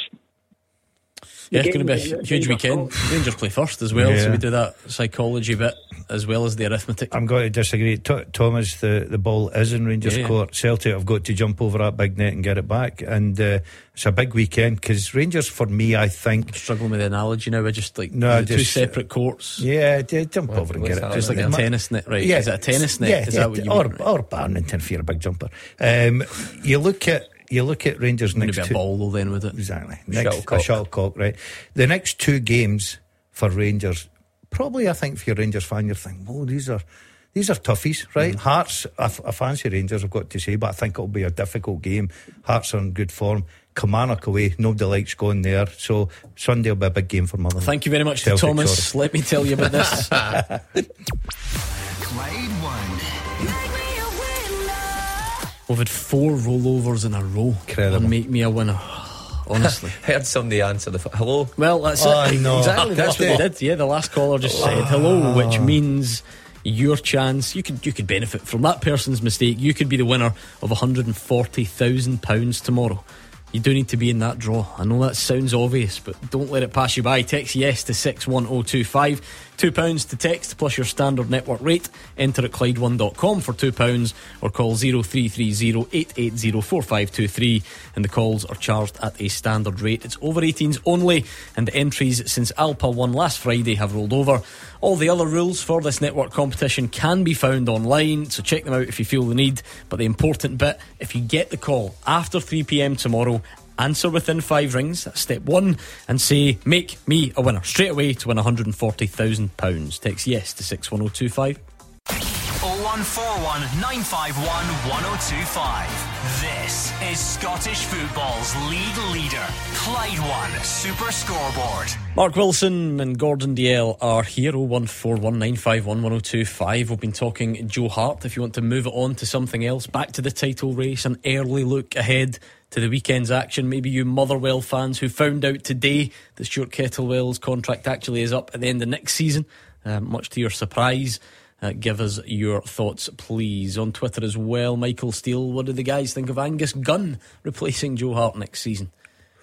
yeah, it's going to be a huge weekend. Rangers play first as well, yeah. so we do that psychology bit as well as the arithmetic. I'm going to disagree. T- Thomas, the, the ball is in Rangers' yeah, court. Celtic have got to jump over that big net and get it back. And uh, it's a big weekend because Rangers, for me, I think. I'm struggling with the analogy now. We're just like no, just, two separate courts. Yeah, jump what, over and get it. Just like a tennis net, right? Yeah, is it a tennis net? Yeah, is yeah, that what you or, mean? Or Barnington for a big jumper. Um, you look at you look at Rangers next Maybe a ball though then with it? Exactly. Next shuttlecock. a shuttlecock right. The next two games for Rangers probably I think for you're Rangers fan you're thinking oh these are these are toughies right? Mm. Hearts I, I fancy Rangers I've got to say but I think it'll be a difficult game. Hearts are in good form. Kilmarnock away nobody likes going there. So Sunday will be a big game for Motherwell. Thank you very much Celtic, Thomas. sorry. let me tell you about this. *laughs* *laughs* *laughs* Clyde One We've had four rollovers in a row. Incredible. And make me a winner. Honestly, *laughs* I heard somebody answer the hello. Well, that's oh, it. No. Exactly, that's what they *laughs* did. Yeah, the last caller just said hello, which ah. means your chance. You could you could benefit from that person's mistake. You could be the winner of 140,000 pounds tomorrow. You do need to be in that draw. I know that sounds obvious, but don't let it pass you by. Text yes to 61025. £2 to text plus your standard network rate. Enter at Clyde1.com for £2 or call 0330 880 4523 and the calls are charged at a standard rate. It's over 18s only and the entries since Alpa won last Friday have rolled over. All the other rules for this network competition can be found online, so check them out if you feel the need. But the important bit, if you get the call after 3pm tomorrow Answer within five rings, that's step one, and say, Make me a winner straight away to win £140,000. Text yes to 61025. 0141 951 1025. This is Scottish football's league leader, Clyde One Super Scoreboard. Mark Wilson and Gordon Dalziel are here. 0141 951 1025. We've been talking Joe Hart. If you want to move it on to something else, back to the title race, an early look ahead to the weekend's action. Maybe you Motherwell fans who found out today that Stuart Kettlewell's contract actually is up at the end of next season, uh, much to your surprise. Uh, give us your thoughts, please. On Twitter as well, Michael Steele. What do the guys think of Angus Gunn replacing Joe Hart next season?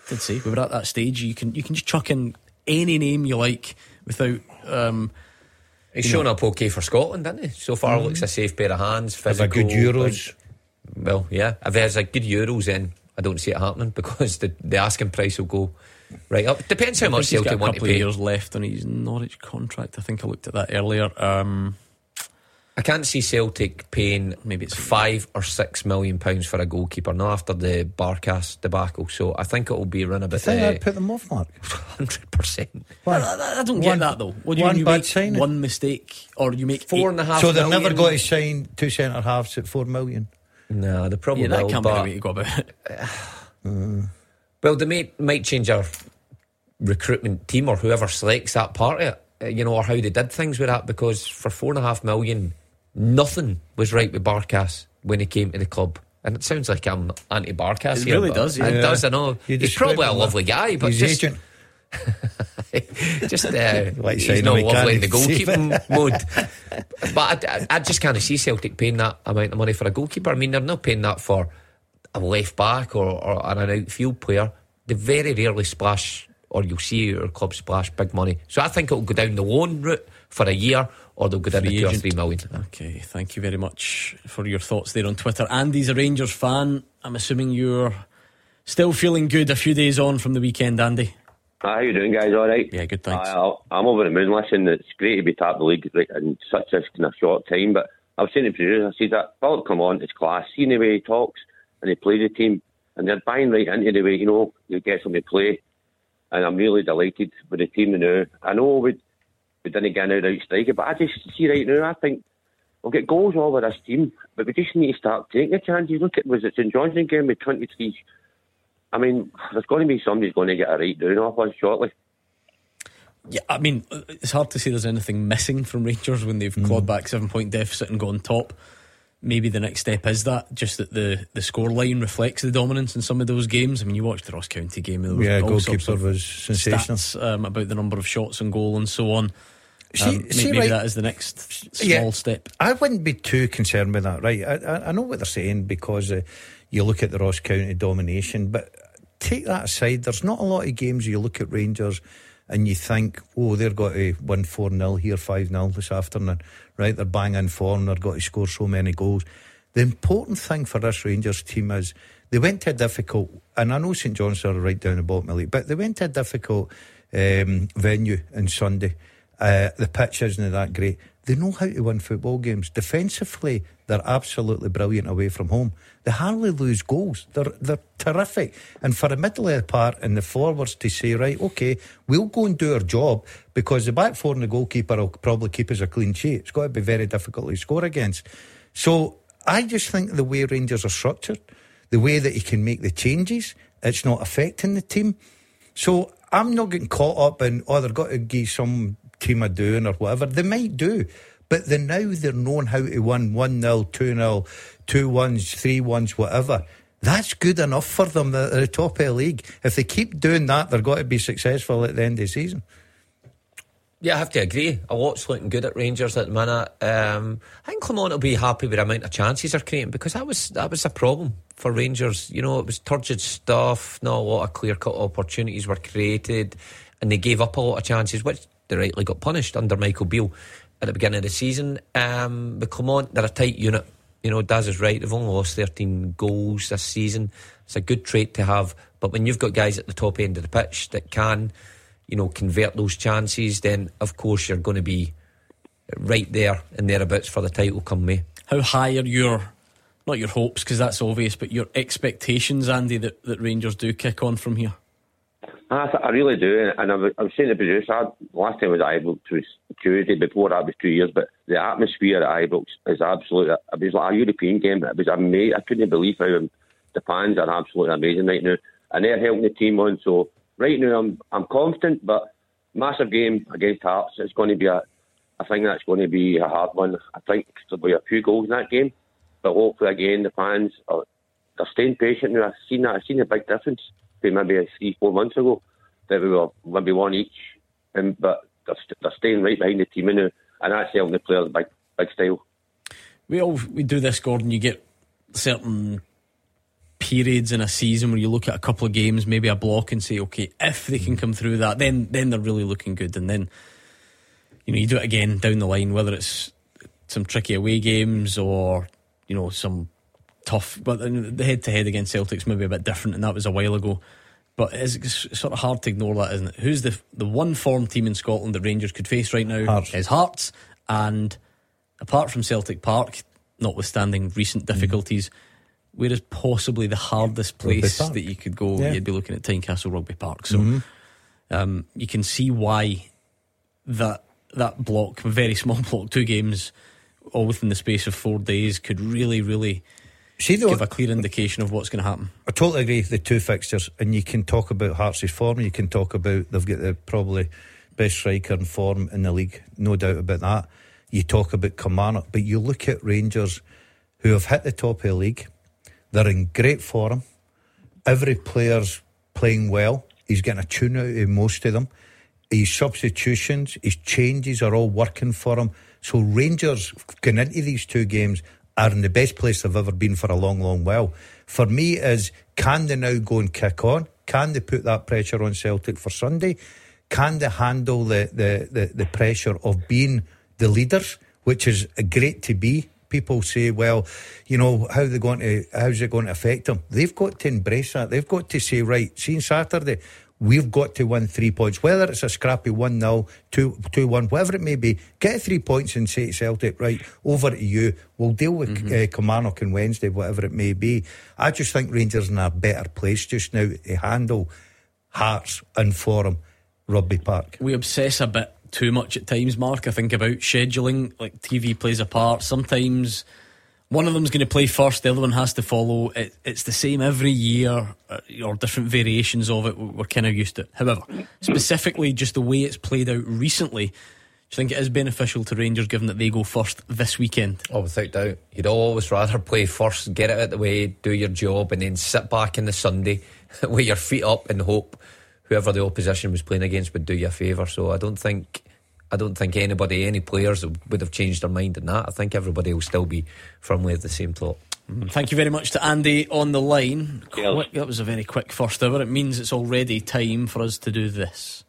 Did say we were at that stage. You can you can just chuck in any name you like without. Um, He's shown know. up okay for Scotland, didn't he? So far, mm. looks a safe pair of hands. Physical, a good Euros. well, yeah. If there's a good Euros, then I don't see it happening *laughs* because the, the asking price will go right up. Depends how much Celtic want to pay. years left on his Norwich contract. I think I looked at that earlier. Um, I can't see Celtic paying maybe it's five or six million pounds for a goalkeeper now after the Barkas debacle. So I think it will be run a bit. I think uh, I'd put them off, Mark. Hundred percent. I, I don't one, get that though. What do you one mean? You bad signing? one mistake, or you make four eight, and a half. So they're never going to sign two centre halves at four million. No, the problem yeah, that will, can't but, be the way to go about it. *sighs* mm. Well, they may, might change our recruitment team or whoever selects that part of it, uh, you know, or how they did things with that. Because for four and a half million, nothing was right with Barkas when he came to the club. And it sounds like I'm anti Barkas it here. really does. Yeah. It does. I know. He's probably a lovely guy, but just, agent. *laughs* just uh, *laughs* like he's not lovely in the goalkeeping *laughs* mode. But I, I, just can't see Celtic paying that amount of money for a goalkeeper. I mean, they're not paying that for a left back or, or an outfield player. They very rarely splash, or you'll see your club splash big money. So I think it'll go down the loan route for a year or they'll go down to two or three million. Okay, thank you very much for your thoughts there on Twitter. Andy's a Rangers fan. I'm assuming you're still feeling good a few days on from the weekend, Andy. How you doing, guys? All right? Yeah, good. Thanks. I, am over the moon. Listen, it's great to be top of the league in such a kind of short time. But I was saying to the producer, I see that Philip, come on, it's class. Seeing the way he talks and he plays the team, and they're buying right into the way you know he gets them to play. And I'm really delighted with the team now. I know we we didn't get an out striker, but I just see right now. I think we'll get goals all over this team, but we just need to start taking the chances. Look at was it St Johnstone game with 23 I mean, there's going to be somebody's going to get a right down off us shortly. Yeah, I mean, it's hard to say there's anything missing from Rangers when they've mm. clawed back seven point deficit and gone top. Maybe the next step is that, just that the, the score line reflects the dominance in some of those games. I mean, you watched the Ross County game. yeah, goalkeeper was sensational. Stats, um, about the number of shots on goal and so on. See, um, see, maybe right, that is the next small yeah, step. I wouldn't be too concerned with that, right? I, I, I know what they're saying because uh, you look at the Ross County domination, but take that aside, there's not a lot of games you look at Rangers and you think, oh, they're got to win 4 0 here, 5 0 this afternoon, right? They're banging form, they've got to score so many goals. The important thing for this Rangers team is they went to a difficult, and I know St John's are right down the bottom of the league, but they went to a difficult um, venue on Sunday. Uh, the pitch isn't that great. They know how to win football games. Defensively, they're absolutely brilliant away from home. They hardly lose goals. They're they're terrific. And for the middle of the part and the forwards to say, right, okay, we'll go and do our job because the back four and the goalkeeper will probably keep us a clean sheet. It's got to be very difficult to score against. So I just think the way Rangers are structured, the way that he can make the changes, it's not affecting the team. So I'm not getting caught up in, oh, they've got to give some team are doing or whatever. They might do, but they now they're knowing how to win 1 0, 2 0, 2 1s, 3 1s, whatever. That's good enough for them at the top of the league. If they keep doing that, they're going to be successful at the end of the season. Yeah, I have to agree. A lot's looking good at Rangers at the minute. Um, I think Clement will be happy with the amount of chances they're creating because that was that was a problem for Rangers. You know, it was turgid stuff. Not a lot of clear cut opportunities were created, and they gave up a lot of chances, which they rightly got punished under Michael Beale at the beginning of the season. Um, but Clement, they're a tight unit. You know, Daz is right. They've only lost 13 goals this season. It's a good trait to have. But when you've got guys at the top end of the pitch that can, you know, convert those chances, then of course you're going to be right there and thereabouts for the title come May. How high are your, not your hopes, because that's obvious, but your expectations, Andy, that, that Rangers do kick on from here? Ah, I, I really do, and I I was saying the producer, last time I was at Ibrox was Tuesday, before that was two years, but the atmosphere at Ibrox is absolutely, it was like a European game, it was amazing, I couldn't believe how the fans are absolutely amazing right now, and they're helping the team on, so right now I'm I'm confident, but massive game against Hearts, it's going to be a, I think that's going to be a hard one, I think there'll be a few goals in that game, but hopefully again the fans are, they're staying patient I've seen that, I've seen a big difference maybe three, four months ago that we were maybe one each, and but they're, they're staying right behind the team now, and that's helping the players big, big style. We all we do this, Gordon. You get certain periods in a season where you look at a couple of games, maybe a block, and say, okay, if they can come through that, then then they're really looking good, and then you know you do it again down the line, whether it's some tricky away games or you know some tough. But the head to head against Celtic's maybe a bit different, and that was a while ago. But it's sort of hard to ignore that, isn't it? Who's the the one form team in Scotland that Rangers could face right now? Hearts. Is Hearts, and apart from Celtic Park, notwithstanding recent mm-hmm. difficulties, mm. where is possibly the hardest place that you could go? Yeah. You'd be looking at Tynecastle Rugby Park. So mm-hmm. um, you can see why that that block, very *laughs* small block, two games, all within the space of four days, could really, really See, though, give a clear indication of what's going to happen. I totally agree. The two fixtures, and you can talk about Hearts' form. You can talk about they've got the probably best striker in form in the league, no doubt about that. You talk about Kilmarnock, but you look at Rangers, who have hit the top of the league. They're in great form. Every player's playing well. He's getting a tune out of most of them. his substitutions, his changes are all working for him. So Rangers going into these two games are in the best place they've ever been for a long, long while. For me, is can they now go and kick on? Can they put that pressure on Celtic for Sunday? Can they handle the, the, the, the pressure of being the leaders, which is great to be? People say, well, you know, how they going to how's it going to affect them? They've got to embrace that. They've got to say, right, see Saturday, we've got to win three points, whether it's a scrappy 1 0, 2 2 1, whatever it may be. Get three points and say to Celtic, right, over to you. We'll deal with mm-hmm. uh, Kilmarnock on Wednesday, whatever it may be. I just think Rangers in a better place just now to handle Hearts and Forum Rugby Park. We obsess a bit too much at times, Mark. I think about scheduling, like TV plays a part. Sometimes one of them's going to play first, the other one has to follow. It, it's the same every year, uh, or different variations of it. We're kind of used to it. However, specifically, just the way it's played out recently, do you think it is beneficial to Rangers given that they go first this weekend? Oh, without doubt. You'd always rather play first, get it out of the way, do your job, and then sit back in the Sunday *laughs* with your feet up and hope whoever the opposition was playing against would do you a favour. So I don't think I don't think anybody, any players would have changed their mind in that. I think everybody will still be firmly of the same thought. Mm, thank you very much to Andy on the line. Quick, that was a very quick first hour. It means it's already time for us to do this.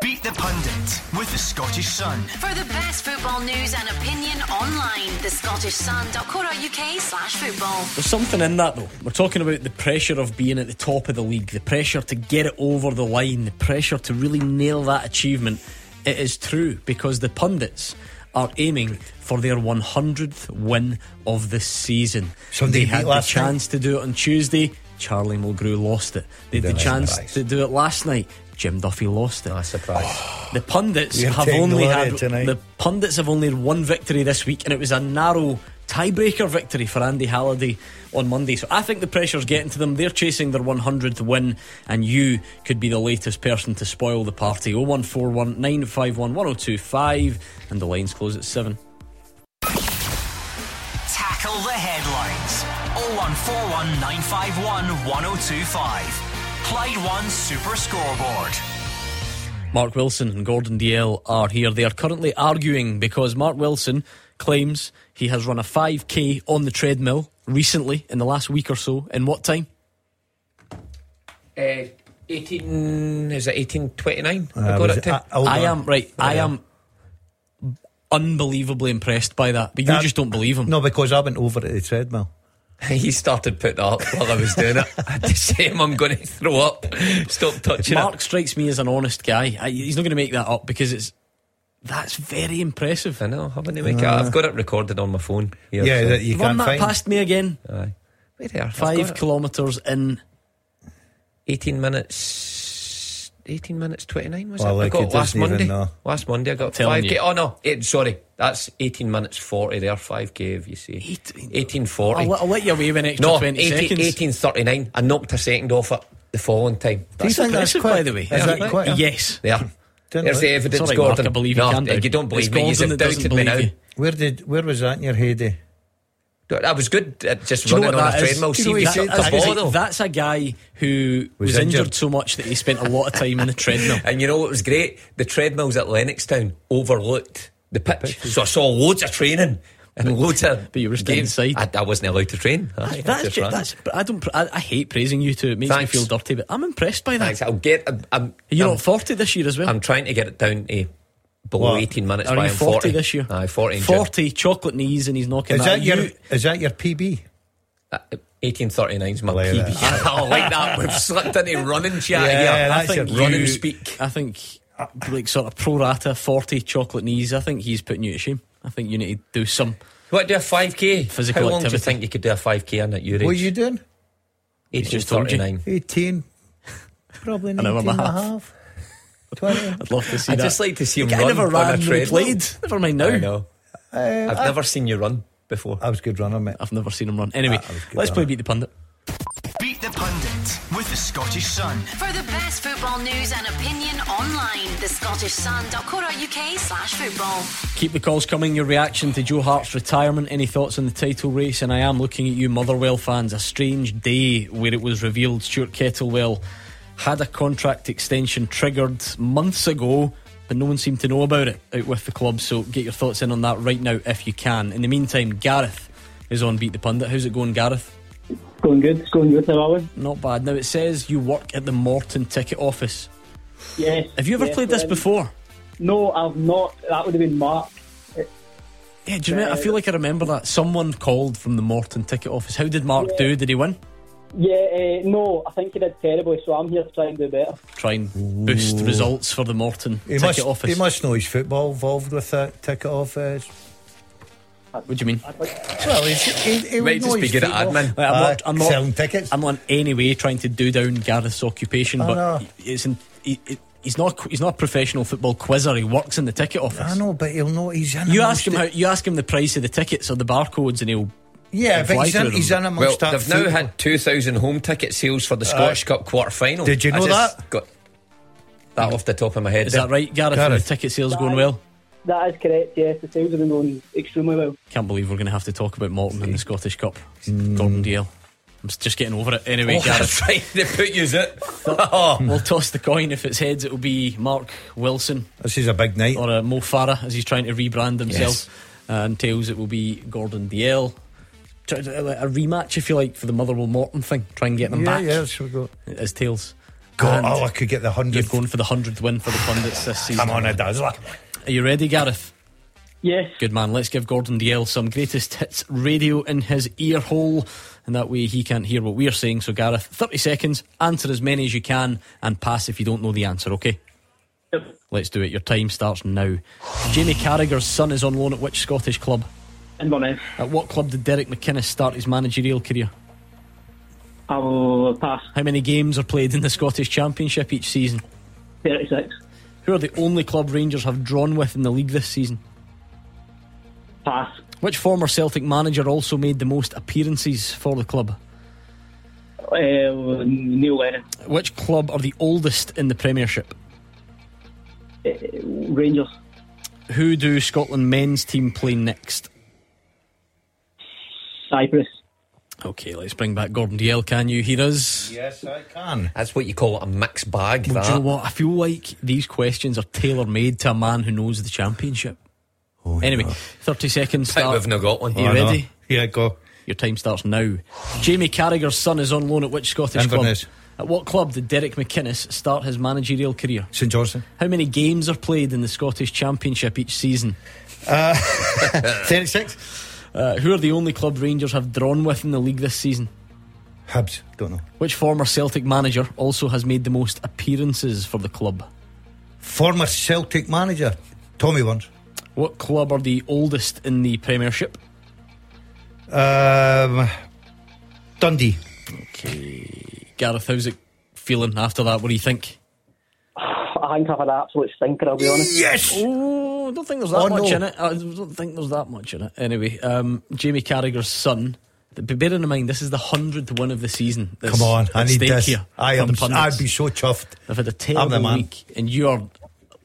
Beat the Pundit with the Scottish Sun. For the best football news and opinion online, the Scottish thescottishsun.co.uk slash football. There's something in that though. We're talking about the pressure of being at the top of the league, the pressure to get it over the line, the pressure to really nail that achievement it is true because the pundits are aiming for their 100th win of the season. Somebody they had the chance night. to do it on Tuesday. Charlie Mulgrew lost it. They had the chance surprise. to do it last night. Jim Duffy lost it. Not a surprise. Oh, the pundits have only had tonight. the pundits have only had one victory this week, and it was a narrow tiebreaker victory for Andy Halliday on Monday. So I think the pressure's getting to them. They're chasing their 100th win, and you could be the latest person to spoil the party. 0141 951 1025, and the lines close at 7. Tackle the headlines 0141 951 1025. Clyde One Super Scoreboard. Mark Wilson and Gordon Dalziel are here. They are currently arguing because Mark Wilson claims he has run a 5k on the treadmill recently in the last week or so. In what time? Uh, 18 is it 1829 uh, I got it, to. I, I am right oh, I am unbelievably impressed by that but you just don't believe him no because I went over at the treadmill *laughs* he started putting up while I was doing it. I had to say him, I'm going to throw up. Stop touching Mark it. strikes me as an honest guy. I, he's not going to make that up because it's that's very impressive. I know. Haven't make uh, it? I've got it recorded on my phone. Here, yeah, so. that you Run can't that past me again. Aye. Where Five kilometres in. 18 minutes. 18 minutes 29 was well, it? Like I got last Monday. Last Monday I got 5k. You. Oh no, eight, sorry. That's 18 minutes 40 there, 5k if you see. 1840. I'll, I'll, let you away with an extra no, 20 18, seconds. 1839. I knocked a second off it the following time. That's impressive, by the way. Is that quite? Yes. Yeah. There's the evidence, Sorry, Gordon. Mark, I believe no, you can. You don't believe me. You've doubted me now. Where did? Where was that in your heyday? I was good at just running on a treadmill. See, that, that's a guy who was, was injured. injured. so much that he spent a lot of time in the treadmill. and you know what was great? The treadmills at Lennoxtown overlooked the pitch, so I saw loads of training and loads of. But you were staying inside. I, I, wasn't allowed to train. Aye, that's, just, that's I don't. I, I, hate praising you too. It makes Thanks. me feel dirty, but I'm impressed by that. Thanks. I'll get. I'm, I'm, You're not 40 this year as well. I'm trying to get it down to below what? 18 minutes. Are by you 40, 40 this year? Aye, 40. 40 chocolate knees, and he's knocking. Is that, that your? Is that your PB? Uh, 1839 is my PB. *laughs* I like that. We've slipped into running chat yeah, I think you, running speak. I think like sort of pro rata 40 chocolate knees. I think he's putting you to shame. I think you need to do some. What do a 5k? Physical How long activity. do you think you could do a 5k in at your age? What are you doing? 1839. 18. Probably *laughs* 19 and a half. 20. *laughs* I'd love to see that. I'd that. just like to see him run I never ran on a treadmill. played. Never mind now. I know. Uh, I've I, never seen you run before. I was good runner, mate. I've never seen him run. Anyway, let's runner. play Beat the Pundit. Beat the Pundit with the Scottish Sun. For the best football news and opinion online, thescottishsun.co.uk slash football. Keep the calls coming. Your reaction to Joe Hart's retirement. Any thoughts on the title race? And I am looking at you, Motherwell fans. A strange day where it was revealed Stuart Kettlewell had a contract extension triggered months ago, but no one seemed to know about it out with the club. So get your thoughts in on that right now if you can. In the meantime, Gareth is on Beat the Pundit. How's it going, Gareth? Going good. Going good. How are we? Not bad. Now it says you work at the Morton ticket office. Yes. Have you ever yes, played this um, before? No, I've not. That would have been Mark. Yeah, do you remember? I feel like I remember that. Someone called from the Morton ticket office. How did Mark do? Did he win? Yeah, uh, no, I think he did terribly, so I'm here to try and do better. Try and boost Ooh. results for the Morton He ticket must, office. he must know his football involved with that ticket office. What do you mean? Well, he's, he, he Might just be his good at football. admin. Like, I'm, Aye, not, uh, I'm not selling tickets. I'm not in any way trying to do down Gareth's occupation, I but know. it's in, he, he- he's not he's not a professional football quizzer. He works in the ticket office. I know, but he'll know he's in. You ask him it. how you ask him the price of the tickets or the barcodes, and he'll Yeah, but he's in, through he's in Well, amongst that. they've now had 2,000 home ticket sales for the uh, Scottish Cup quarter final. Did you know that? Got that off the top of my head. Is there. that right, Gareth? Gareth. The ticket sales going well. That is correct, yes. The sales have been going extremely well. Can't believe we're going to have to talk about Morton in the Scottish Cup. Hmm. Gordon Dalziel. I'm just getting over it. Anyway, Oh, *laughs* Gareth. that's right. They put you it. *laughs* We'll toss the coin. If it's heads, it'll be Mark Wilson This is a big night. or uh, Mo Farah as he's trying to rebrand himself. Uh, and tails, it will be Gordon Dalziel. A rematch, if you like, for the Motherwell Morton thing. Try and get them yeah, back yeah, so we go. as tails. God, And oh, I could get the You're hundred. going for the hundredth win for the pundits this season. Come on, a dazzler. Are you ready, Gareth? Yes. Good man. Let's give Gordon Dalziel some greatest hits radio in his ear hole, and that way he can't hear what we're saying. So, Gareth, 30 seconds, answer as many as you can, and pass if you don't know the answer, okay? Yep. Let's do it. Your time starts now. Jamie Carragher's son is on loan at which Scottish club? Inverness. At what club did Derek McInnes start his managerial career? I will pass. How many games are played in the Scottish Championship each season? 36. Who are the only club Rangers have drawn with in the league this season? Pass. Which former Celtic manager also made the most appearances for the club? Uh, Neil Lennon. Which club are the oldest in the Premiership? Uh, Rangers. Who do Scotland men's team play next? Cyprus. Okay, let's bring back Gordon Dalziel. Can you hear us? Yes, I can. That's what you call a mixed bag. Well, that. do you know what? I feel like these questions are tailor made to a man who knows the championship. Oh, Anyway, 30 seconds Bet start. we've not got one. Are you I know. ready? Yeah, go. Your time starts now. Jamie Carragher's son is on loan at which Scottish Inverness. club? At what club did Derek McInnes start his managerial career? St Johnstone. How many games are played in the Scottish Championship each season? Uh, *laughs* 36. Uh, who are the only club Rangers have drawn with in the league this season? Hibs. Don't know. Which former Celtic manager also has made the most appearances for the club? Former Celtic manager. Tommy Burns. What club are the oldest in the Premiership? Um, Dundee. Okay. Gareth, how's it feeling after that? What do you think? I think I've had an absolute stinker, I'll be honest. Yes! I don't think there's that Oh, much no. in it. I don't think there's that much in it. Anyway, um, Jamie Carragher's son. Bearing in mind, this is the hundredth win of the season. Come on, I need this. Here I am. I'd be so chuffed. They've had a terrible man. week, and you are,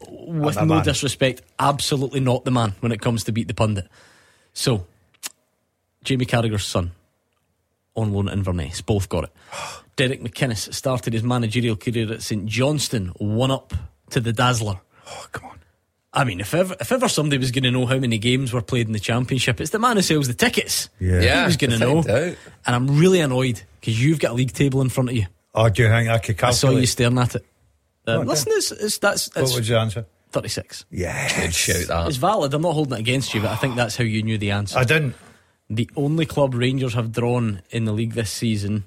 with no man. disrespect, absolutely not the man when it comes to beat the pundit. So, Jamie Carragher's son on loan at Inverness, both got it. *sighs* Derek McInnes started his managerial career at St Johnstone, one up to the Dazzler. Oh, come on. I mean, if ever, if ever somebody was going to know how many games were played in the championship, it's the man who sells the tickets. Yeah. Yeah. he was going to know. without doubt. And I'm really annoyed because you've got a league table in front of you. Oh, do you think I could I saw you staring at it. Uh, Okay. Listen, it's, it's, that's What it's was the answer? 36. Yeah. Good shout that. It's valid. I'm not holding it against you, but I think that's how you knew the answer. I didn't. the only club Rangers have drawn in the league this season,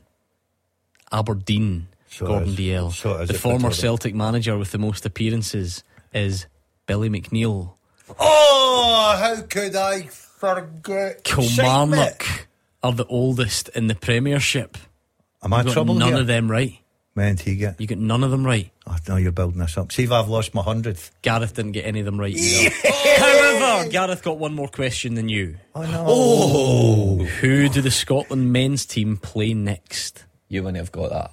Aberdeen. So Gordon is- Dalziel. so the former Celtic manager with the most appearances is Billy McNeill. Oh, how could I forget? Kilmarnock are the oldest in the Premiership. Am I You got trouble none here? of them right. Man, you get. You got none of them right. Oh, no, you're building this up. See if I've lost my hundredth. Gareth didn't get any of them right either. However, Gareth got one more question than you. Oh no. Oh, who do the Scotland men's team play next? You wouldn't have got that.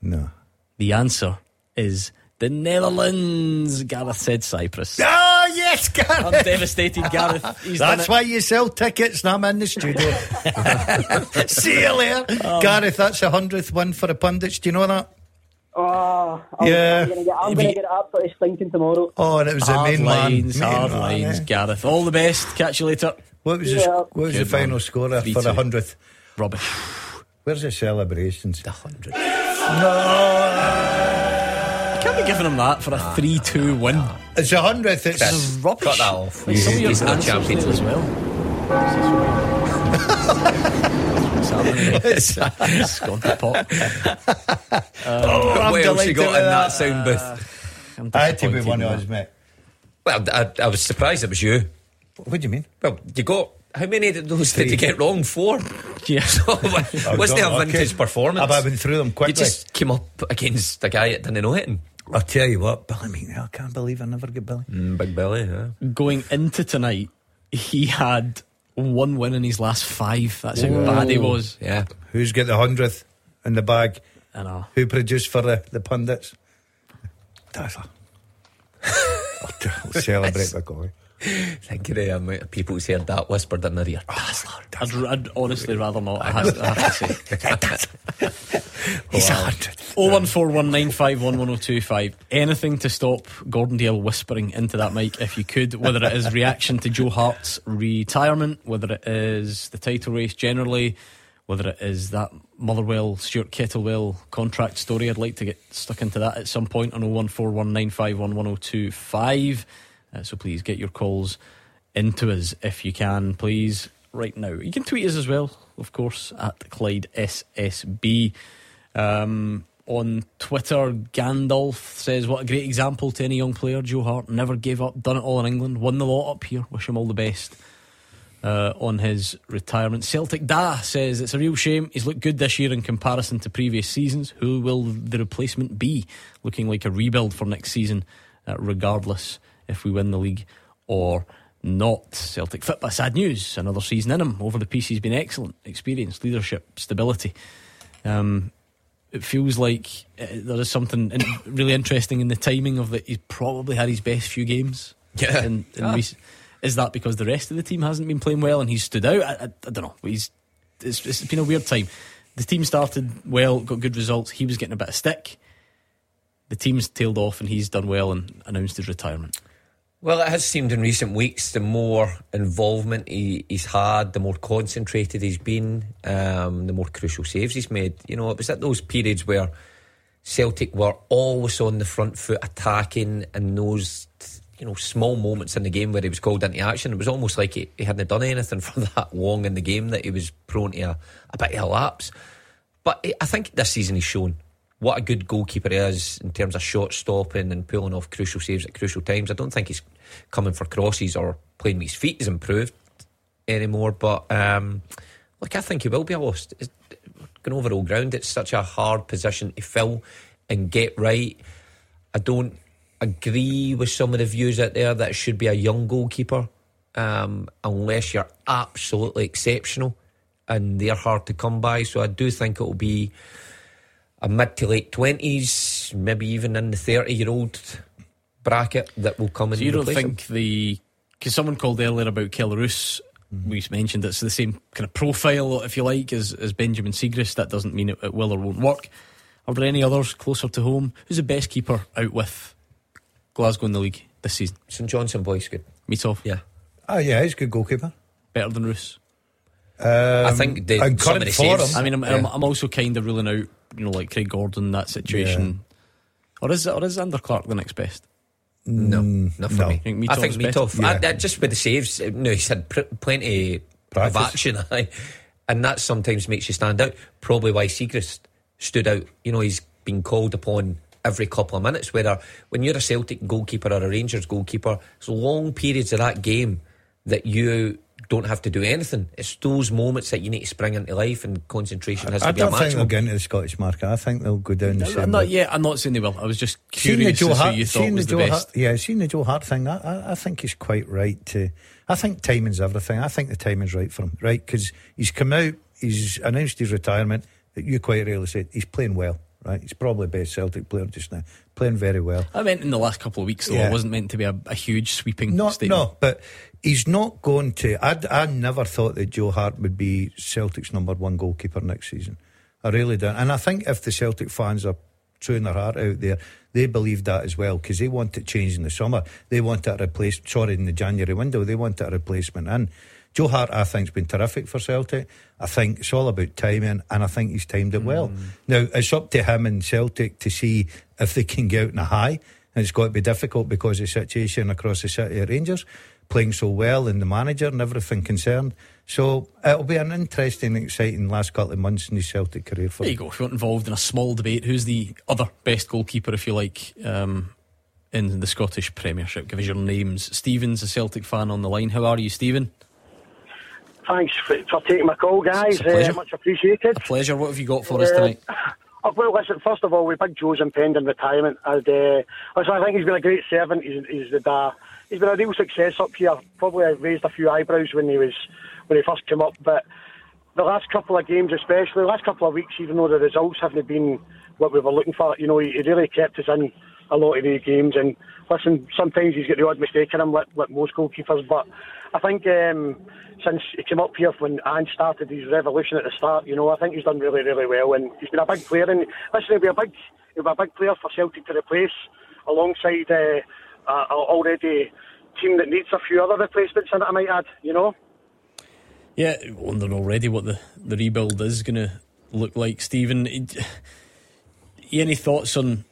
No. The answer is the Netherlands. Gareth said Cyprus. Oh yes, Gareth. I'm devastated, Gareth. He's That's why you sell tickets and I'm in the studio. *laughs* See you later. Um, Gareth, that's a hundredth win for the pundits. Do you know that? Oh, I'm, Yeah. I'm gonna get, I'm If gonna you- absolutely stinking tomorrow. Oh, and it was the main lines, man. hard Main man, lines, eh? Gareth. All the best. Catch you later. What was, the, Yeah. sc- what was the final man. score Three for the hundredth? Rubbish. Where's the celebrations? The hundred. I can't be giving him that for a ah, 3 2 win. It's a hundredth. It's Chris, rubbish. cut that off. Like some of your He's not answers Champions as League. well. it's *laughs* it's gone to pot. *laughs* Um, oh, I'm what else you got in that that. sound booth? I'm I had to be one of that. us, mate. Well, I, I was surprised it was you. What do you mean? Well, you got how many of those did Three. you get wrong? Four. *laughs* Yeah. *laughs* So, wasn't it a vintage okay. performance? I've been through them You quickly. just came up against a guy that didn't know it. I'll tell you what, Billy Mean, I can't believe I never get Billy. Mm, big belly, yeah. Going into tonight, he had one win in his last five. That's how bad he was. Yeah. Who's got the hundredth in the bag? I know. Who produced for the, the pundits? Dazzler. *laughs* I'll celebrate the goal. Think of the amount of people who's heard that whispered in their ear. Oh, I'd, I'd honestly rather not. I have, I have to say. *laughs* *laughs* He's a hundred. 01419511025. Anything to stop Gordon Dalziel whispering into that mic if you could, whether it is reaction to Joe Hart's retirement, whether it is the title race generally, whether it is that Motherwell Stuart Kettlewell contract story. I'd like to get stuck into that at some point on 01419511025. Uh, so please get your calls into us if you can, please, right now. You can tweet us as well, of course, at Clyde SSB. Um, on Twitter, Gandalf says, What a great example to any young player. Joe Hart never gave up, done it all in England, won the lot up here. Wish him all the best uh, on his retirement. Celtic Da says, It's a real shame. He's looked good this year in comparison to previous seasons. Who will the replacement be? Looking like a rebuild for next season, uh, regardless if we win the league or not. Celtic fit, sad news. Another season in him. Over the piece, he's been excellent. Experience, leadership, stability. Um, it feels like uh, there is something in, really interesting in the timing of that. He's probably had his best few games. Yeah. In, in Ah. is that because the rest of the team hasn't been playing well and he's stood out? I, I, I don't know. He's it's, it's been a weird time. The team started well, got good results. He was getting a bit of stick. The team's tailed off and he's done well and announced his retirement. Well, it has seemed in recent weeks the more involvement he, he's had, the more concentrated he's been, um, the more crucial saves he's made. You know, it was at those periods where Celtic were always on the front foot attacking, and those you know small moments in the game where he was called into action, it was almost like he, he hadn't done anything *laughs* for that long in the game that he was prone to a, a bit of a lapse. But I think this season he's shown what a good goalkeeper is in terms of shot stopping and pulling off crucial saves at crucial times. I don't think he's coming for crosses or playing with his feet has improved anymore. But um, look, I think he will be lost. It's, going over old ground, it's such a hard position to fill and get right. I don't agree with some of the views out there that it should be a young goalkeeper um, unless you're absolutely exceptional and they're hard to come by. So I do think it will be a mid to late 20s, maybe even in the 30 year old bracket that will come in So you don't replace him. think the because someone called earlier about Kelle Roos, we just mentioned it's the same kind of profile, if you like, as, as Benjamin Siegrist. That doesn't mean it, it will or won't work. Are there any others closer to home? Who's the best keeper out with Glasgow in the league this season? St Johnstone boys good. Mitov, Yeah. Oh, yeah, he's a good goalkeeper. better than Roos. Um, I think the- and some of current the saves- form. I mean, I'm, Yeah. I'm, I'm also kind of ruling out, you know, like Craig Gordon, that situation. Or is or is Zander Clark the next best? No, mm, not for no. me. I think I Mitov think is better. Mitov, Yeah. I- I- just with the saves, no, he's had pr- plenty of action, *laughs* aye. and that sometimes makes you stand out. Probably why Siegrist stood out. You know, he's been called upon every couple of minutes. Whether when you're a Celtic goalkeeper or a Rangers goalkeeper, it's long periods of that game that you don't have to do anything. It's those moments that you need to spring into life, and concentration has I to be a don't think they'll get into the Scottish market. I think they'll go down the same. I'm not, route. yeah, I'm not saying they will. I was just Seeing the curious Joe as who Hart, you thought seeing the was the Joe best. Hart, yeah, seeing the Joe Hart thing, I, I, I think he's quite right to. I think timing's everything. I think the timing's right for him, right? Because he's come out, he's announced his retirement. You quite rightly said he's playing well, right? He's probably the best Celtic player just now, playing very well. I meant in the last couple of weeks, though. Yeah. It wasn't meant to be a, a huge sweeping No, statement. no, but he's not going to. I, I never thought that Joe Hart would be Celtic's number one goalkeeper next season. I really don't. And I think if the Celtic fans are throwing their heart out there. They believe that as well because they want it changed in the summer. They want it replaced, sorry, in the January window. They want it a replacement in. Joe Hart, I think, has been terrific for Celtic. I think it's all about timing, and I think he's timed it well. Mm. Now, it's up to him and Celtic to see if they can get out in a high, and it's got to be difficult because of the situation across the city of Rangers, playing so well, and the manager and everything concerned. So it'll be an interesting, exciting last couple of months in his Celtic career for There you go. If you're not involved in a small debate, who's the other best goalkeeper, if you like, um, in the Scottish Premiership? Give us your names. Stephen's a Celtic fan on the line. How are you, Stephen? Thanks for, for, taking my call, guys. Uh, much appreciated. A pleasure. What have you got for uh, us tonight? Uh, well, listen, first of all, with Big Joe's impending retirement, and, uh, listen, I think he's been a great servant. He's, he's, the, he's been a real success up here. Probably raised a few eyebrows when he was when he first came up, but the last couple of games, especially, the last couple of weeks, even though the results haven't been what we were looking for, you know, he, he really kept us in a lot of the games. And listen, sometimes he's got the odd mistake in him, like, like most goalkeepers, but I think um, since he came up here when Ange started his revolution at the start, you know, I think he's done really, really well, and he's been a big player. And listen, he'll be a big, he'll be a big player for Celtic to replace, alongside uh, uh, already team that needs a few other replacements in it. I might add, you know. Yeah, wondering already what the, the rebuild is going to look like, Stephen. *sighs* Any thoughts on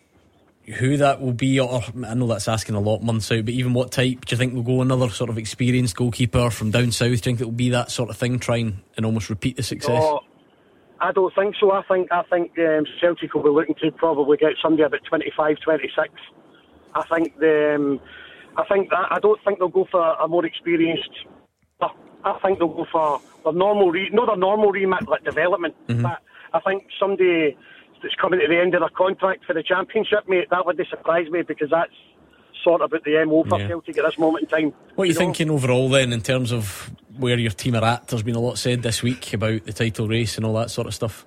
who that will be, or I know that's asking a lot months out, but even what type do you think will go? Another sort of experienced goalkeeper from down south? Do you think it will be that sort of thing, trying and almost repeat the success? Oh, I don't think so. I think I think um, Celtic will be looking to probably get somebody about 25, 26. I think the, um, I think that I don't think they'll go for a more experienced. I think they'll go for the normal, re, not a normal remit like development, mm-hmm. but I think somebody that's coming to the end of their contract for the championship, mate, that would surprise me because that's sort of at the MO for yeah. Celtic at this moment in time. What are you, you thinking know? overall then in terms of where your team are at? There's been a lot said this week about the title race and all that sort of stuff.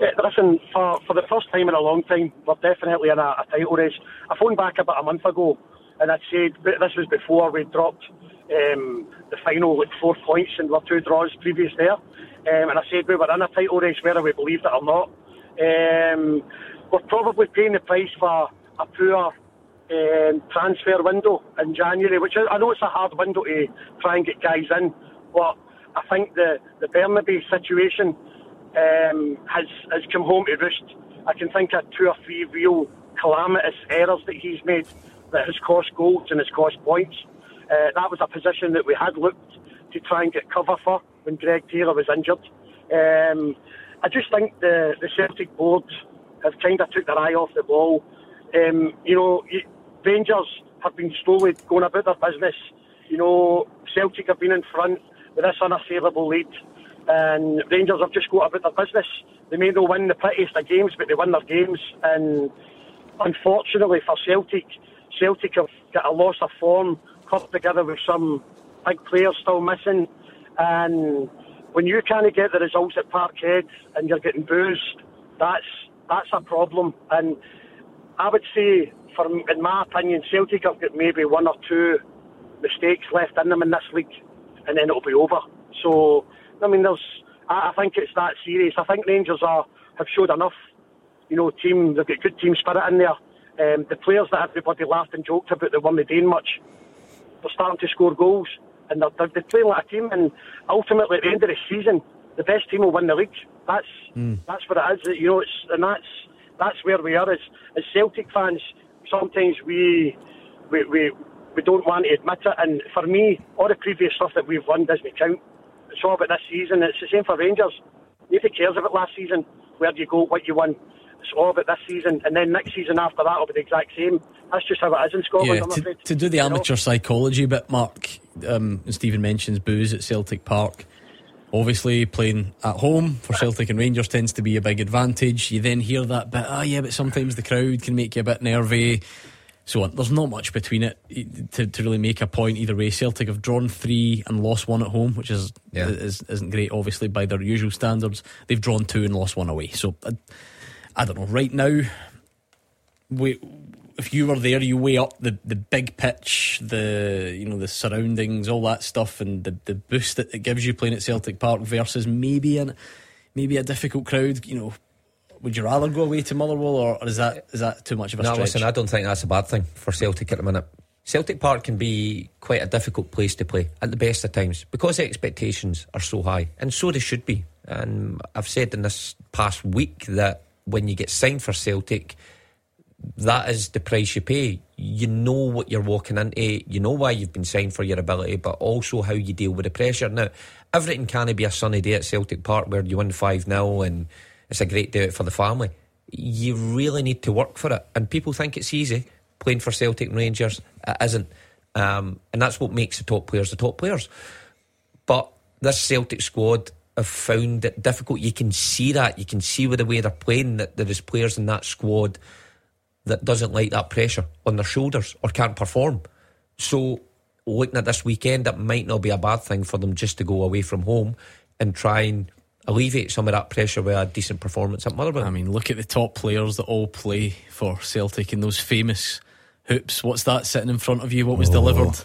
Yeah, listen, for, for the first time in a long time, we're definitely in a, a title race. I phoned back about a month ago and I'd said, this was before we dropped um, the final like four points and were two draws previous there. Um, and I said we were in a title race whether we believed it or not. Um, we're probably paying the price for a poor um, transfer window in January, which I know it's a hard window to try and get guys in, but I think the, the Bernabei situation um, has, has come home to roost. I can think of two or three real calamitous errors that he's made that has cost goals and has cost points. Uh, that was a position that we had looked to try and get cover for when Greg Taylor was injured. Um, I just think the, the Celtic board have kind of took their eye off the ball. Um, you know, Rangers have been slowly going about their business. You know, Celtic have been in front with this unassailable lead, and Rangers have just got about their business. They may not win the prettiest of games, but they win their games. And unfortunately for Celtic, Celtic have got a loss of form, cut together with some big players still missing, and when you can't get the results at Parkhead and you're getting boozed, that's that's a problem. And I would say, from in my opinion, Celtic have got maybe one or two mistakes left in them in this league, and then it'll be over. So, I mean, there's. I, I think it's that serious. I think Rangers are have showed enough. You know, team they've got good team spirit in there. Um, the players that everybody laughed and joked about that weren't doing much, they're starting to score goals and they're, they're, playing like a team. And ultimately, at the end of the season, the best team will win the league. That's mm. that's what it is. You know, it's and that's that's where we are as as Celtic fans. Sometimes we we we, we don't want to admit it. And for me, all the previous stuff that we've won doesn't count. It's all about this season. It's the same for Rangers. Nobody cares about last season, where do you go, what you won. It's all about this season, and then next season after that will be the exact same. That's just how it is in Scotland. Yeah, to, to, do the amateur know? psychology bit, Mark, um, Stephen mentions boos at Celtic Park. Obviously, playing at home for Celtic and Rangers tends to be a big advantage. You then hear that bit, ah, oh, yeah, but sometimes the crowd can make you a bit nervy. So uh, there's not much between it eh, to, to really make a point either way. Celtic have drawn three and lost one at home, which is, yeah. is isn't great, obviously by their usual standards. They've drawn two and lost one away. So I, I don't know. Right now, we if you were there, you weigh up the, the big pitch, the you know the surroundings, all that stuff, and the, the boost that it gives you playing at Celtic Park versus maybe an maybe a difficult crowd. You know, would you rather go away to Motherwell, or, or is that is that too much of a No, stretch? listen, I don't think that's a bad thing for Celtic at the minute. Celtic Park can be quite a difficult place to play at the best of times because the expectations are so high, and so they should be. And I've said in this past week that when you get signed for Celtic, that is the price you pay. You know what you're walking into, you know why you've been signed for your ability, but also how you deal with the pressure. Now, everything can't be a sunny day at Celtic Park where you win 5 0 and it's a great day for the family. You really need to work for it. And people think it's easy playing for Celtic and Rangers. It isn't. Um, and that's what makes the top players the top players. But this Celtic squad have found it difficult. You can see that. You can see with the way they're playing that there is players in that squad that doesn't like that pressure on their shoulders or can't perform. So looking at this weekend, it might not be a bad thing for them just to go away from home and try and alleviate some of that pressure with a decent performance at Motherwell. I mean, look at the top players that all play for Celtic in those famous hoops. What's that sitting in front of you? What was oh. delivered?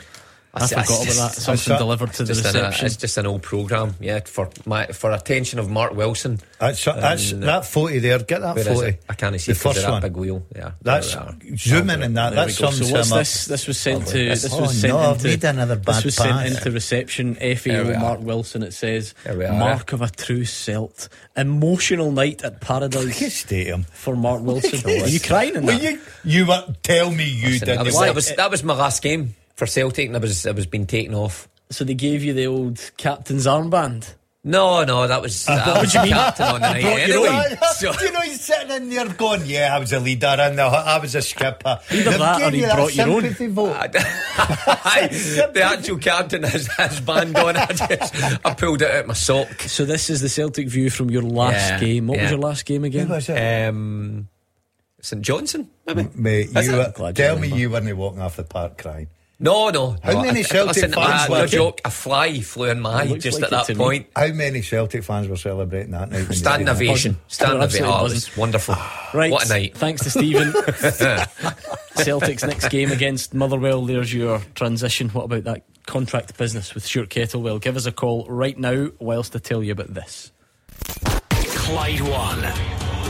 I That's- forgot that's about that. Something that's- delivered to the just an, uh, reception. it's just an old program, yeah, for my for attention of Mark Wilson. That's, that's And, uh, that photo there. Get that where is photo. it? I can't see the first of that one. big wheel. Yeah, That's there we zoom in and that. There That we sums So what's him up. this? This was sent to. This Oh, was sent no, I've into. made another this bad was sent pass. into reception. There we FAO are. Mark Wilson. It says There we are. mark of a true Celt. Emotional night at Paradise Stadium. for Mark Wilson. Are you crying in that? you, you were, tell me you didn't. that, was, Why? that, was, that was my last game for Celtic, and it was it was being taken off. So they gave you the old captain's armband. No, no, that was *laughs* that What was do you the mean? on the *laughs* night brought your anyway. So, Do *laughs* you know he's sitting in there going, "Yeah, I was a leader, and I was a skipper." Either They've that or he you that brought your own. sympathy vote. the actual captain has his band on. I just I pulled it out my sock. So this is the Celtic view from your last Yeah, game. What was your last game again? Who was it? Um, St Johnstone, maybe. Mate, you it? were, you tell me you weren't walking off the park crying. No, no. How no. many I- Celtic listen, fans I, were no joke. A fly flew in my eye just like at it to that me. point. How many Celtic fans were celebrating that night? when you Standing ovation. Oh, Standing ovation. Oh, it wonderful. *sighs* Right. What a night. Thanks to Stephen. *laughs* Celtic's next game against Motherwell. There's your transition. What about that contract business with Stuart Kettlewell? Give us a call right now whilst I tell you about this. Clyde One.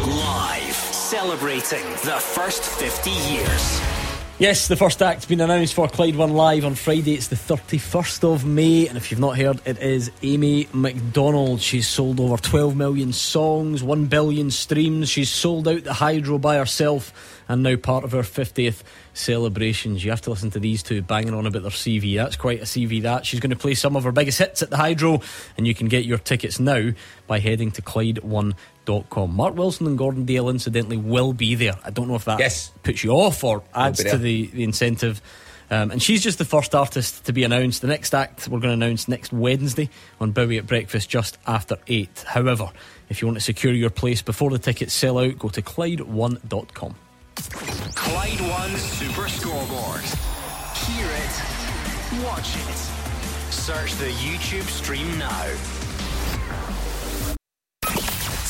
Live. Celebrating the first 50 years. Yes, the first act's been announced for Clyde One Live on Friday. It's the 31st of May, and if you've not heard, it is Amy Macdonald. She's sold over 12 million songs, 1 billion streams. She's sold out the Hydro by herself, and now part of her 50th celebrations. You have to listen to these two banging on about their CV. That's quite a CV, that. She's going to play some of her biggest hits at the Hydro, and you can get your tickets now by heading to Clyde1.com. Mark Wilson and Gordon Dalziel, incidentally, will be there. I don't know if that Yes. puts you off or adds to the, the incentive. Um, and she's just the first artist to be announced. The next act we're going to announce next Wednesday on Bowie at Breakfast just after 8. However, if you want to secure your place before the tickets sell out, go to Clyde1.com. Clyde One Super Scoreboard. Hear it. Watch it. Search the YouTube stream now.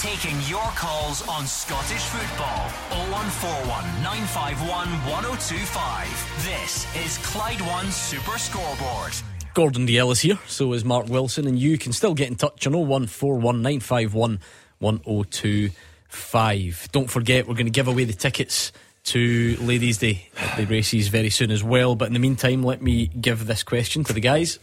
Taking your calls on Scottish football. 0141 951 1025. This is Clyde One Super Scoreboard. Gordon Dalziel is here, so is Mark Wilson, and you can still get in touch on 0141951 1025. Don't forget, we're going to give away the tickets to Ladies' Day at the races very soon as well. But in the meantime, let me give this question to the guys.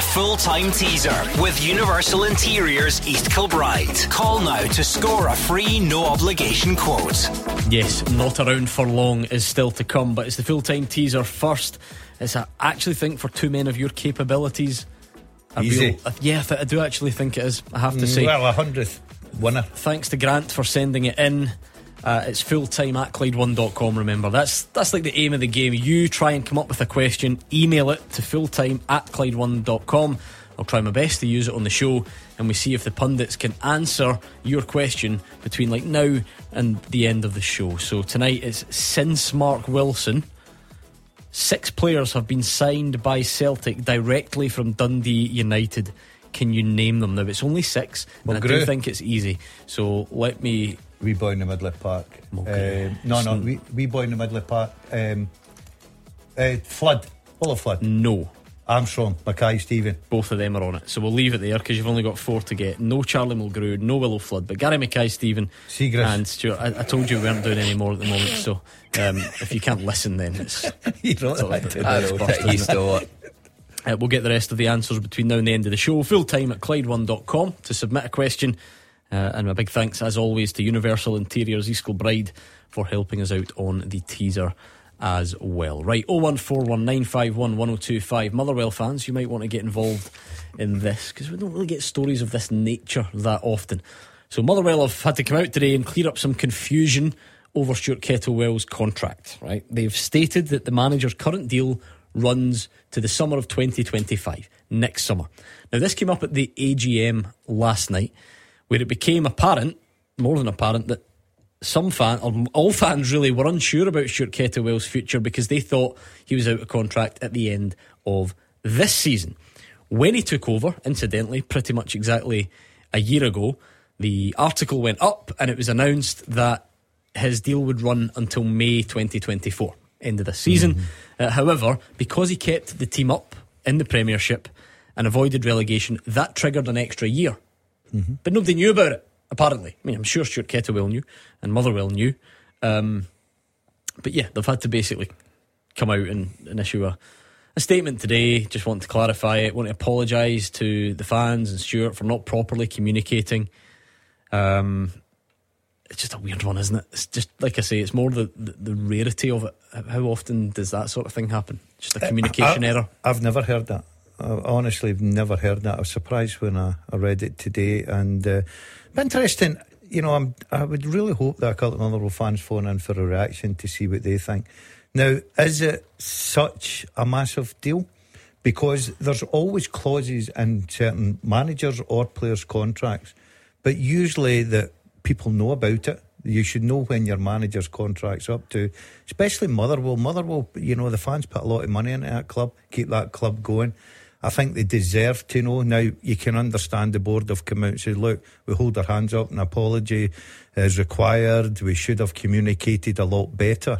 The full time teaser with Universal Interiors East Kilbride. Call now to score a free no obligation quote. Yes, not around for long is still to come, but it's the full time teaser first. It's I actually think for two men of your capabilities, a Easy. real- yeah, I I do actually think it is. I have to mm, say. Well, a hundredth winner. Thanks to Grant for sending it in. Uh, it's full time at Clyde1.com. Remember, that's that's like the aim of the game. You try and come up with a question, email it to fulltime at Clyde1.com. I'll try my best to use it on the show, and we see if the pundits can answer your question between like now and the end of the show. So tonight it's since Mark Wilson. Six players have been signed by Celtic directly from Dundee United. Can you name them? Now it's only six, and I do think it's easy. So let me Wee boy in the middle of park. Okay. Um, no, no, wee, wee boy in the middle of park. Um, uh, flood. Full of flood. No. Armstrong, Mackay, Steven. Both of them are on it. So we'll leave it there because you've only got four to get. No Charlie Mulgrew, no Willie Flood, but Gary Mackay, Steven, Siegrist. and Stuart. I, I told you we weren't doing any more at the moment. So um, if you can't listen, then it's. *laughs* you don't it's like to know, busted, you isn't it? Uh, we'll get the rest of the answers between now and the end of the show. Full time at Clyde1.com to submit a question. Uh, and a big thanks, as always, to Universal Interiors East Kilbride for helping us out on the teaser as well. Right, 01419511025. Motherwell fans, you might want to get involved in this because we don't really get stories of this nature that often. So, Motherwell have had to come out today and clear up some confusion over Stuart Kettlewell's contract, right? They've stated that the manager's current deal runs to the summer of 2025, next summer. Now, this came up at the AGM last night, where it became apparent, more than apparent, that some fan, or all fans really, were unsure about Stuart Kettlewell's future because they thought he was out of contract at the end of this season. When he took over, incidentally, pretty much exactly a year ago, the article went up and it was announced that his deal would run until May 2024, end of the season. Uh, however, because he kept the team up in the Premiership and avoided relegation, that triggered an extra year. But nobody knew about it, apparently. I mean, I'm sure Stuart Kettlewell knew and Motherwell knew. Um, but yeah, they've had to basically come out and, and issue a, a statement today. Just want to clarify it, want to apologise to the fans and Stuart for not properly communicating. Um, it's just a weird one, isn't it? It's just like I say, it's more the, the, the rarity of it. How often does that sort of thing happen? Just a communication I, error. I've never heard that. I honestly have never heard that. I was surprised when I, I read it today. And uh, interesting, you know, I'm, I would really hope that a couple of Motherwell fans phone in for a reaction to see what they think. Now, is it such a massive deal? Because there's always clauses in certain managers or players' contracts, but usually that people know about it. You should know when your manager's contract's up to, especially Motherwell. Motherwell, you know, the fans put a lot of money into that club, keep that club going. I think they deserve to know. Now, you can understand the board have come out and said, look, we hold our hands up, an apology is required. We should have communicated a lot better.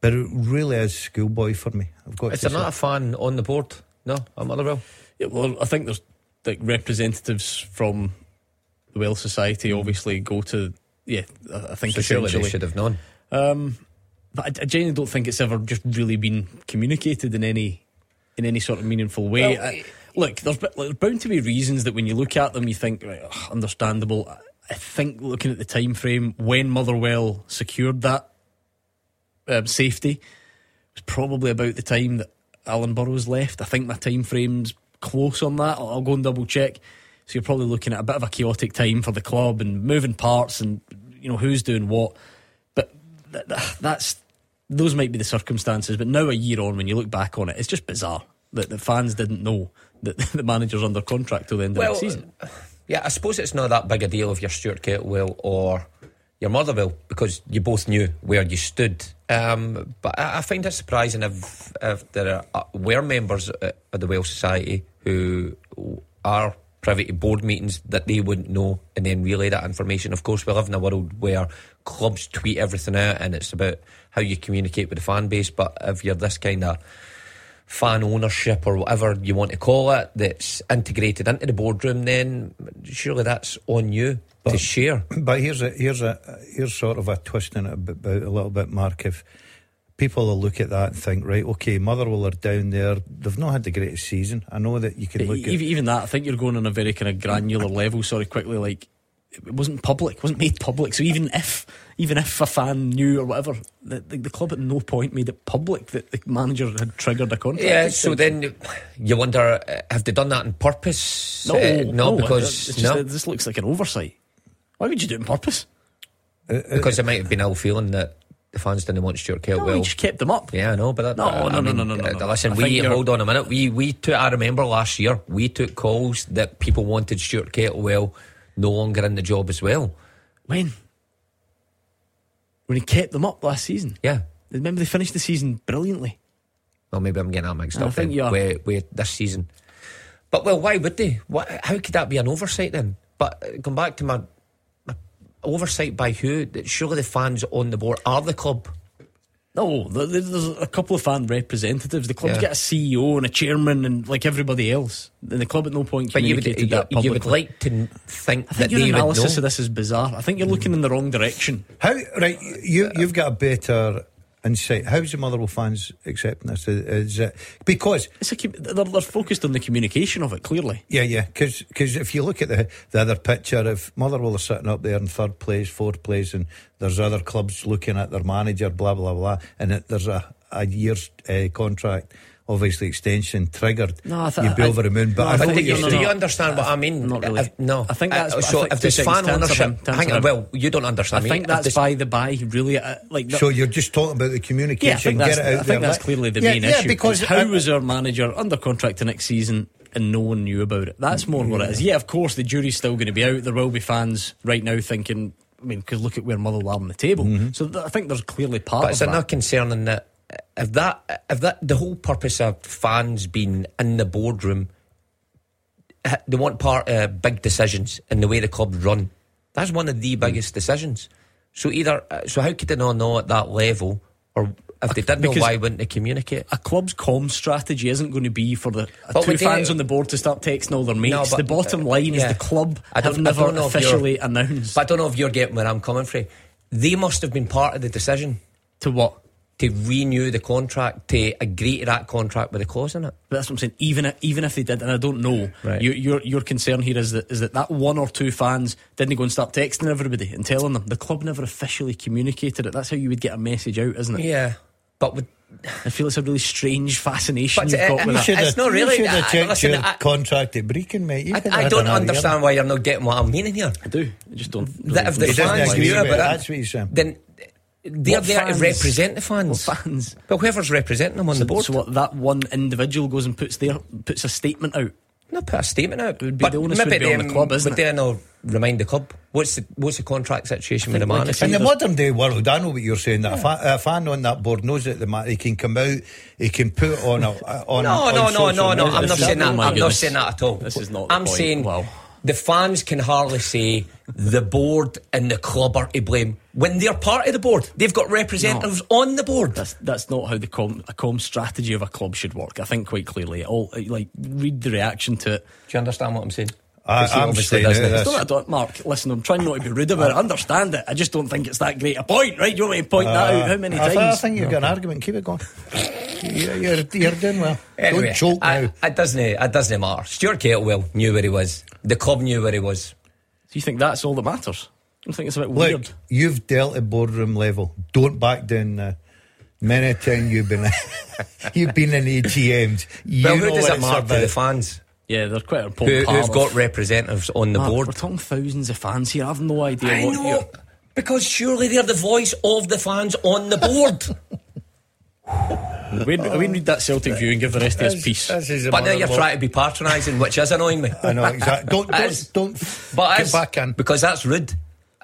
But it really is schoolboy for me. I've got Is there not a fan on the board? No, I'm at Motherwell. Yeah, well, I think there's like representatives from the Well Society obviously go to. Yeah, I I think So surely essentially they should have known. Um, but I, I genuinely don't think it's ever just really been communicated in any in any sort of meaningful way. Well, I, look, there's, there's bound to be reasons that when you look at them, you think, right, ugh, understandable. I- I think looking at the time frame when Motherwell secured that um, safety was probably about the time that Alan Burrows left. I think my time frame's close on that. I'll, I'll go and double check. So you're probably looking at a bit of a chaotic time for the club and moving parts and you know who's doing what. But th- th- that's those might be the circumstances. But now a year on, when you look back on it, it's just bizarre that the fans didn't know that *laughs* the manager's under contract till the end of the season. Yeah, I suppose it's not that big a deal if you're Stuart Kettlewell or your Motherwell because you both knew where you stood. Um, but I, I find it surprising if, if there are, uh, were members uh, of the Well Society who are privy to board meetings that they wouldn't know and then relay that information. Of course, we live in a world where clubs tweet everything out and it's about how you communicate with the fan base. But if you're this kind of fan ownership or whatever you want to call it that's integrated into the boardroom, then surely that's on you to share. But here's a here's a here's sort of a twist in it about a little bit, Mark. If people will look at that and think, right, okay, Motherwell are down there, they've not had the greatest season. I know that you can look even, at even that, I think you're going on a very kind of granular *laughs* level. Sorry, quickly, like it wasn't public, it wasn't made public. So even if, even if a fan knew or whatever, the, the, the club at no point made it public that the manager had triggered a contract. Yeah, so then you wonder, uh, have they done that on purpose? no, Uh, no, no, because just, no, this looks like an oversight. Why would you do it on purpose? because there might have been ill feeling that the fans didn't want Stuart No, Kettlewell. he just kept them up. Yeah, I know, but that, No, I no, no, mean, no, no, no, uh, no. Listen, I we you're- hold on a minute. We we took. I remember last year we took calls that people wanted Stuart Kettlewell no longer in the job as well. When? When he kept them up last season. Yeah. Remember they finished the season brilliantly. Well, maybe I'm getting that mixed I up. think you are. This season. But well, why would they? What, how could that be an oversight then? But uh, come back to my, my oversight by who? Surely the fans on the board are the club. No, th- th- there's a couple of fan representatives. The club's Yeah. got a CEO and a chairman, and like everybody else. And the club at no point But you would, communicated you, that publicly. you would like to think I that think your they would analysis of this is bizarre. I think you're looking in the wrong direction. How right? You you've got a better insight. How's the Motherwell fans accepting this? Is, it because It's a, they're, they're focused on the communication of it. Clearly, yeah yeah because if you look at the the other picture, if Motherwell are sitting up there in third place, fourth place, and there's other clubs looking at their manager, blah blah blah, and it, there's a a year's uh, contract. Obviously, extension triggered. No, I th- you'd be I- over the moon. But no, I I think do you're do you understand what I mean? not really. If- no, I think Uh, that's- I so. think if there's two fan seconds, ten ownership, seven, ten hang on. Well, you don't understand. I think If that's there's- by the by. Really, uh, like So you're just talking about the communication. Yeah, I think get that's, it out I there. think that's Let- clearly the yeah, main yeah, issue. Because how I- was our manager under contract to next season and no one knew about it? That's more what it is. Yeah, of course, the jury's still going to be out. There will be fans right now thinking, I mean, because look at where Motherwell are on the table. So th- I think there's clearly part But of is it that. not concerning that if that if that the whole purpose of fans being in the boardroom, they want part of big decisions in the way the club run. That's one of the biggest decisions. So either uh, so how could they not know at that level, or if they didn't know, why wouldn't they communicate? a club's com strategy isn't going to be for the uh, But two fans on the board to start texting all their mates. No, but- the bottom line is yeah. the club I don't- have I never don't know officially announced But I don't know if you're getting where I'm coming from. They must have been part of the decision to what. To renew the contract, to agree to that contract with a clause in it. But that's what I'm saying. Even if, even if they did, and I don't know, Right. your, your your concern here is that is that that one or two fans didn't go and start texting everybody and telling them. The club never officially communicated it. That's how you would get a message out, isn't it? Yeah, but with I feel it's a really strange fascination But, you've uh, got you with You that. It's not really- You should I- have checked listen, your I- contract at Brecon, mate. You I, could I don't understand why you're not getting what I'm meaning here. I do. I just don't. That if the He doesn't fans agree knew about it, it, that's what he's saying. then they're What there fans? to represent the fans. What fans? Well, whoever's representing them on the board. So what? That one individual goes and puts their puts a statement out. not put a statement out. It would be- but the onus would maybe be on them- the club, isn't would it? they not remind the club? What's the what's the contract situation with the think, like manager? In the modern day world, I know what you're saying. That a, fa- a fan on that board knows that the man he can come out, he can put on a *laughs* on. No, on no, no, social no, no. media. I'm not oh, saying that. oh I'm my not saying that at all. This is not I'm point. saying Wow. The fans can hardly say the board and the club are to blame when they're part of the board. They've got representatives on the board. That's that's not how the com a com strategy of a club should work. I think quite clearly. All like read the reaction to it. Do you understand what I'm saying? I- I'm obviously staying out doesn't. It's not I don't, Mark, listen, I'm trying not to be rude about it. I understand it. I just don't think it's that great a point, right? Do you want me to point that out? How many Uh, I, times? I think you've got an argument. Keep it going. You're, you're, you're doing well. Anyway, Don't choke I- now. It doesn't. It doesn't matter. Stuart Kettlewell knew where he was. The club knew where he was. Do you think that's all that matters? I don't think it's a bit Look, weird. you've dealt at boardroom level. Don't back down now. Many a time you've been *laughs* you've been in AGMs. You well, know who does it it's matter to the about. fans Yeah, they're quite an who, important part who've got representatives on the Mark, board? We're talking thousands of fans here. I've no idea I what know you're- because surely they're the voice of the fans on the board. *laughs* We, we read that Celtic view and give the rest of us This- peace. this is a but now you're of- trying to be patronising, which is annoying me. I know exactly. *laughs* Don't don't, don't But get as- back in. because that's rude.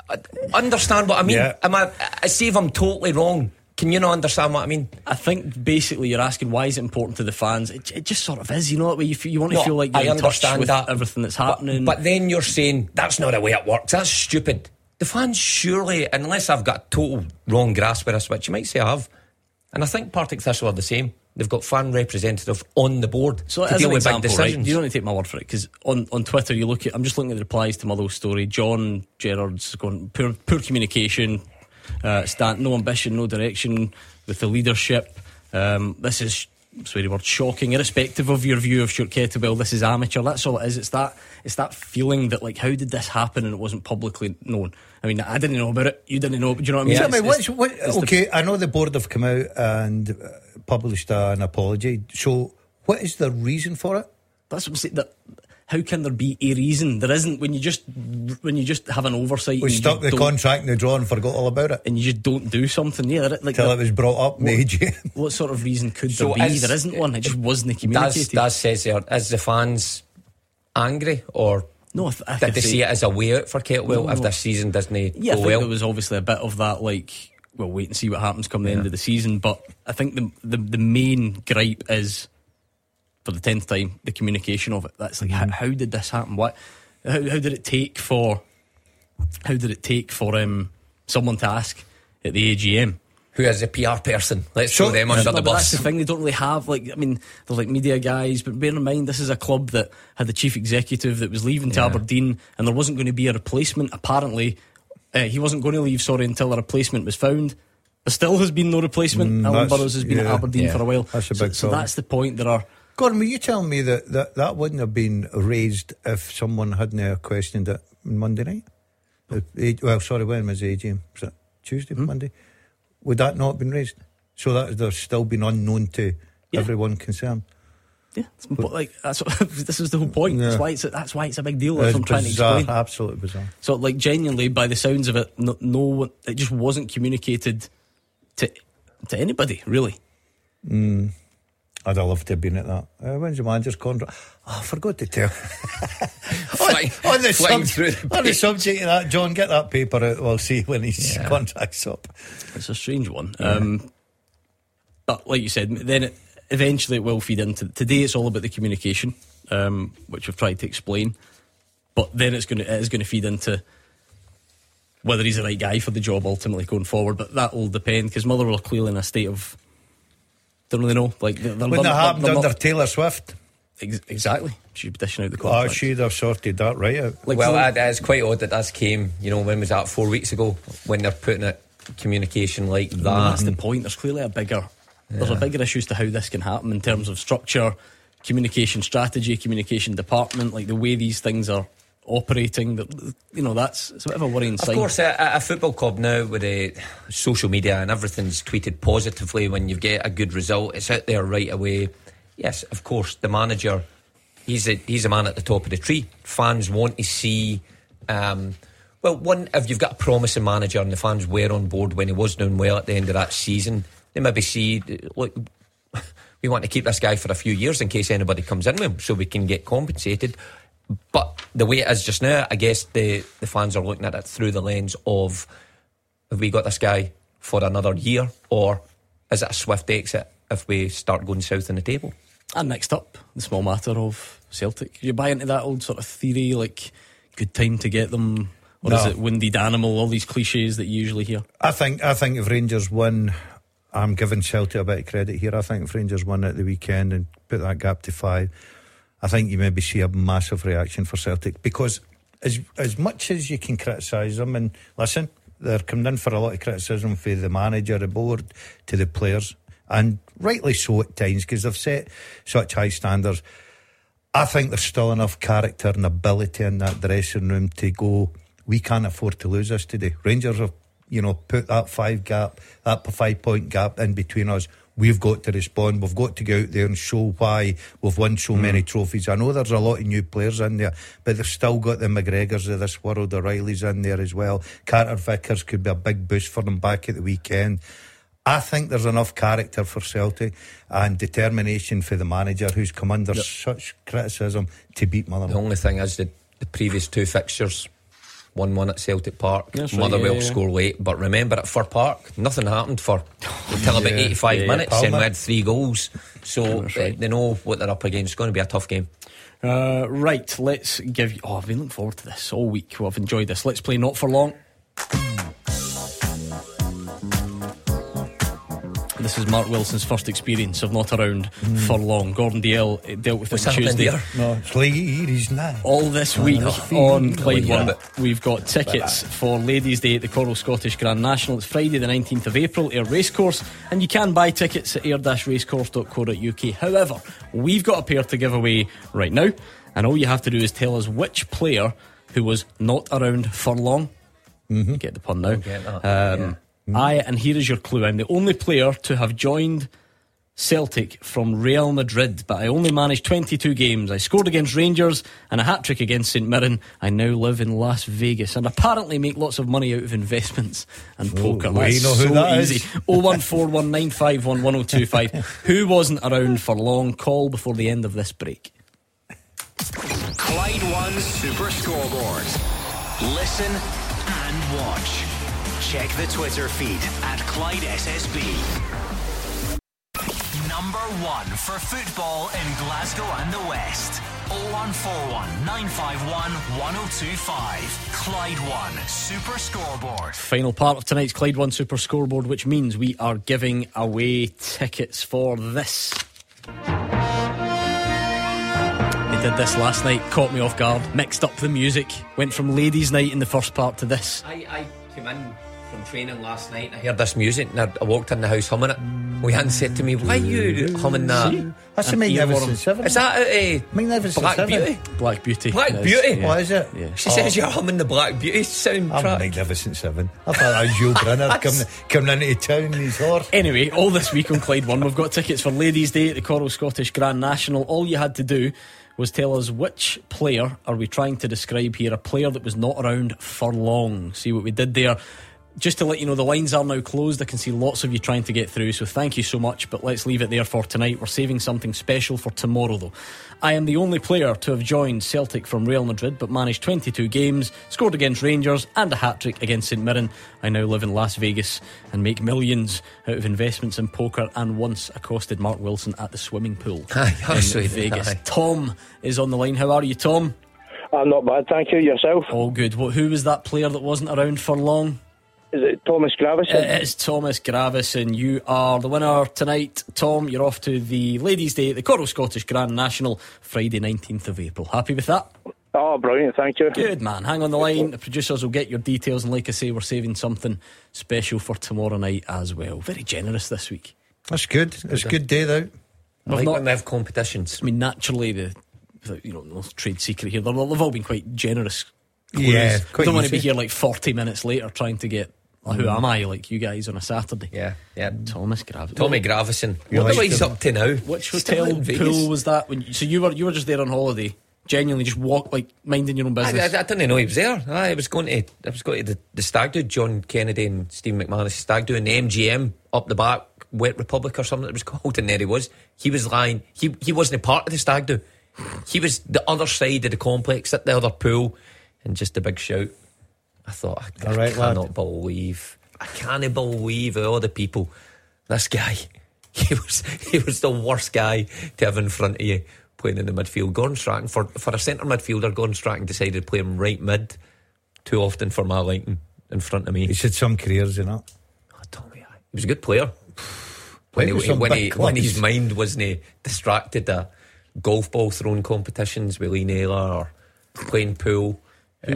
I- Understand what I mean? Yeah. Am I, I see if I'm totally wrong. Can you not understand what I mean? I think basically you're asking why is it important to the fans? It, it just sort of is, you know, that way you, feel, you want to No, feel like you're I in touch understand with that. everything that's happening. But, then you're saying that's not the way it works. That's stupid. The fans surely, unless I've got a total wrong grasp of this, which you might say I have, and I think Partick Thistle are the same. They've got fan representative on the board So to as deal an with big example, right, you don't need to take my word for it because on, on Twitter you look at I'm just looking at the replies to Motherwell's story. John Gerrard's going poor poor communication, uh, stand, no ambition, no direction with the leadership. Um, this is sweary word shocking, irrespective of your view of Stuart Kettlewell. This is amateur. That's all it is. It's that it's that feeling that like how did this happen and it wasn't publicly known. I mean, I didn't know about it. You didn't know. Do you know what I mean? Tell It's- me, it's- what, it's the- okay, I know the board have come out and uh, published an apology. So, what is the reason for it? That's what I'm saying. That how can there be a reason? There isn't when you just when you just have an oversight. We stuck the contract in the drawer and forgot all about it and you just don't do something. Yeah, there- like till it was brought up in the what, AGM. what sort of reason could So there be? is- there isn't one. It just wasn't Does, communicated. does says there, is the fans angry or no, I th- I did they say- see it as a way out for Kettlewell No, if no. this season doesn't Yeah, I think well? there was obviously a bit of that. Like, we'll wait and see what happens come the end of the season. But I think the the, the main gripe is for the tenth time the communication of it. That's like Mm-hmm. how, how did this happen? What? How, how did it take for? How did it take for um, someone to ask at the AGM? who is a PR person. Let's throw them under No, the but That's the thing. They don't really have like. I mean, they're like media guys, but bear in mind this is a club that had the chief executive that was leaving to Yeah. Aberdeen, and there wasn't going to be a replacement. Apparently, uh, he wasn't going to leave. Sorry, until a replacement was found. There still has been no replacement. Mm, Alan Burrows has been at. Aberdeen Yeah. for a while. That's a big so problem. that's the point. There are. Gordon, were you telling me that, that that wouldn't have been raised if someone hadn't uh, questioned it on Monday night? The Well, sorry, when was the AGM? Was it Tuesday, Hmm? Monday? Would that not have been raised? So that there's still been unknown to Yeah. everyone concerned. Yeah, but like that's what, *laughs* this is the whole point. That's Yeah. why it's a, that's why it's a big deal. If It's I'm trying to bizarre, explain. absolutely bizarre. So, like, genuinely, by the sounds of it, no, no one, it just wasn't communicated to to anybody, really. Mm. I'd have loved to have been at that. Uh, when's the manager's contract? Oh, I forgot to tell. *laughs* Flying- on, the flying sub- the on the subject of that, John, get that paper out. We'll see when his Yeah. contract's up. It's a strange one. Um, but, like you said, then it, eventually it will feed into. Today, it's all about the communication, um, which we've tried to explain. But then it's going to it is going to feed into whether he's the right guy for the job ultimately going forward. But that will depend because Motherwell are clearly in a state of don't really know. Like they're, they're, Wouldn't they're- that happened they're not- under Taylor Swift? Ex- exactly. She'd be dishing out the Oh, she'd have sorted that right out. Like, well, for- that, that's quite odd that that's came. You know, when was that? Four weeks ago, when they're putting it communication like mm, that. that's the point. There's clearly a bigger, there's a bigger issue as to how this can happen in terms of structure, communication strategy, communication department, like the way these things are operating. That you know, that's it's a bit of a worrying Of sign. Of course, at a football club now with uh, social media and everything's tweeted positively when you get a good result, it's out there right away. Yes, of course, the manager, he's a, he's a man at the top of the tree. Fans want to see. Um, well, one, if you've got a promising manager and the fans were on board when he was doing well at the end of that season, they maybe see, look, *laughs* we want to keep this guy for a few years in case anybody comes in with him so we can get compensated. But the way it is just now, I guess the, the fans are looking at it through the lens of have we got this guy for another year or is it a swift exit if we start going south in the table? And next up, the small matter of Celtic. You buy into that old sort of theory, like good time to get them, or is it windy animal? All these cliches that you usually hear. I think I think if Rangers win, I'm giving Celtic a bit of credit here. I think if Rangers win at the weekend and put that gap to five, I think you maybe see a massive reaction for Celtic because as as much as you can criticise them and listen, they're coming in for a lot of criticism for the manager, the board, to the players, and rightly so at times because they've set such high standards. I think there's still enough character and ability in that dressing room to go. We can't afford to lose this today. Rangers have, you know, put that five gap, that five point gap in between us. We've got to respond. We've got to go out there and show why we've won so mm. many trophies. I know there's a lot of new players in there, but they've still got the McGregors of this world. O'Reilly's in there as well. Carter Vickers could be a big boost for them back at the weekend. I think there's enough character for Celtic and determination for the manager who's come under such criticism to beat Mother. The only thing is the, the previous two fixtures, 1 1 at Celtic Park, That's Motherwell yeah, yeah. score late. But remember at Fir Park, nothing happened for until about 85 yeah, minutes and we had three goals. So uh, right. they know what they're up against. It's going to be a tough game. Uh, right, let's give you. Oh, I've been looking forward to this all week. Well, I've enjoyed this. Let's play Not For Long. This is Mark Wilson's first experience of not around for long. Gordon Dalziel uh, dealt with it What's on Tuesday. No, it's now. All this week on Clyde yeah. One, we've got tickets for Ladies' Day at the Coral Scottish Grand National. It's Friday, the 19th of April, Ayr Racecourse, and you can buy tickets at ayr-racecourse.co.uk. However, we've got a pair to give away right now, and all you have to do is tell us which player who was not around for long. You get the pun now. get that, um, Um, I and here is your clue. I'm the only player to have joined Celtic from Real Madrid, but I only managed 22 games. I scored against Rangers and a hat trick against St Mirren. I now live in Las Vegas and apparently make lots of money out of investments and poker. we That's know who so that is. easy. 01419511025. *laughs* Who wasn't around for long? Call before the end of this break. Clyde One Super Scoreboard. Listen and watch. Check the Twitter feed at Clyde SSB. number one for football in Glasgow and the West. 0141 951 1025. Clyde One Super Scoreboard. Final part of tonight's Clyde One Super Scoreboard, which means we are giving away tickets for this. They did this last night, caught me off guard, mixed up the music, went from ladies' night in the first part to this. I, I came in from training last night. I heard this music and I, I walked in the house humming it. We hadn't said to me, "Why are you humming that?" That's a An magnificent earworm. seven. Is that uh, magnificent Black seven? Beauty? Black Beauty. Black It is, Beauty? yeah. What is it? Yeah. She says you're humming the Black Beauty soundtrack. I'm soundtrack. magnificent seven. I thought that was Joe *laughs* Brynner coming, coming into town in his horse. Anyway, all this week on Clyde One, we've got tickets for Ladies' Day at the Coral Scottish Grand National. All you had to do was tell us which player are we trying to describe here, a player that was not around for long. See what we did there. Just to let you know, the lines are now closed. I can see lots of you trying to get through, so thank you so much. But let's leave it there for tonight. We're saving something special for tomorrow, though. I am the only player to have joined Celtic from Real Madrid, but managed 22 games, scored against Rangers, and a hat trick against St Mirren. I now live in Las Vegas and make millions out of investments in poker, and once accosted Mark Wilson at the swimming pool *laughs* Aye, in actually, Vegas. aye. Tom is on the line. How are you, Tom? I'm not bad, thank you. Yourself? All good. What, who was that player that wasn't around for long? Is it Thomas Gravesen? It is Thomas Gravesen. You are the winner tonight. Tom, you're off to the Ladies' Day at the Coral Scottish Grand National, Friday, 19th of April. Happy with that? Oh, brilliant, thank you. Good man. Hang on the line. The producers will get your details. And like I say, we're saving something special for tomorrow night as well. Very generous this week. That's good. It's a eh? good day, though. I We've like not- when they have competitions. I mean, naturally, the, the you know, no trade secret here. They've they've all been quite generous. Yeah, clues. quite don't want to be here like 40 minutes later trying to get. Oh, who am I? Like you guys on a Saturday. Yeah, yeah. Thomas Gravesen. Tommy Gravesen. You What he's up to now? Which Still hotel in pool was that? When you, so you were you were just there on holiday, genuinely just walk like minding your own I, business. I, I didn't know he was there. I was going to, I was going to the, the stag do, John Kennedy and Steve McManus stag do, and the MGM up the back, Wet Republic or something it was *laughs* called, and there he was. He was lying. He he wasn't a part of the stag do. He was the other side of the complex at the other pool, and just a big shout. I thought, I, right, I cannot lad. believe, I can't believe all the people. This guy, *laughs* he was he was the worst guy to have in front of you playing in the midfield. Gordon Strachan for for a centre midfielder, Gordon Strachan decided to play him right mid too often for my liking in front of me. He's had some careers, you know. Oh, Tommy, he was a good player. *sighs* When, he, when, he, when his mind wasn't distracted to golf ball throwing competitions with Lee Naylor or playing pool.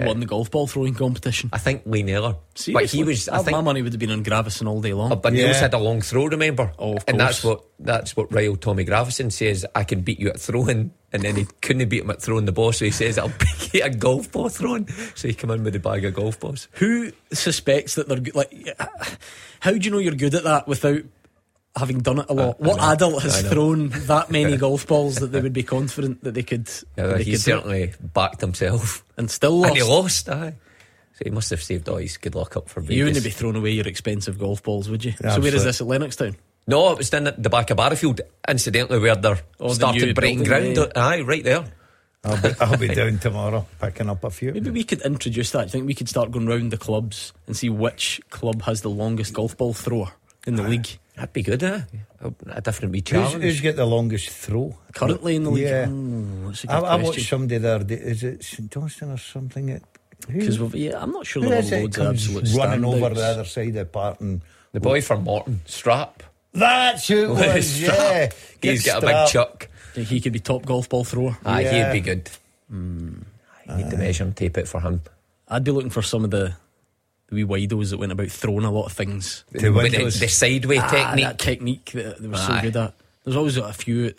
Who won the golf ball throwing competition? I think Lee Naylor. But he was, I think, my money would have been on Gravesen all day long. Oh, but Niels Yeah. had a long throw, remember? Oh, of and that's what that's what Ryle Tommy Gravesen says. I can beat you at throwing, and then he couldn't beat him at throwing the ball, so he says I'll *laughs* beat you at golf ball throwing. So he come in with a bag of golf balls. Who suspects that they're good? Like, how do you know you're good at that without having done it a lot? Uh, I what know. adult has thrown that many *laughs* golf balls that they would be confident that they could? Yeah, that they he could do it? certainly backed himself, and still lost. and he lost. Aye. So he must have saved all his good luck up for Vegas. You wouldn't be throwing away your expensive golf balls, would you? So where is this at Lennoxtown? No, it was down at the back of Barrowfield, incidentally, where they're Oh, the breaking building, ground. Aye, right there. I'll be, I'll be *laughs* down tomorrow picking up a few. Maybe we could introduce that. I think we could start going round the clubs and see which club has the longest golf ball thrower in the league. That'd be good, eh? A, a different wee Who's, challenge. who's got the longest throw? Currently in the league, Yeah. Oh, that's a good I, I watched question. somebody there. Is it St Johnstone or something? It- Because yeah, I'm not sure who there are it loads of absolute running over the other side of the park and the boy from Morton, Strap. that's who it *laughs* was. Strap. Yeah, He's Get got a big Strap. chuck. Think he could be top golf ball thrower. Aye, Yeah. he'd be good. I need to measure and tape it for him. I'd be looking for some of the, the wee widos that went about throwing a lot of things. To With the, windows. the sideway Ah, technique. that technique that they were so Aye. good at. There's always a few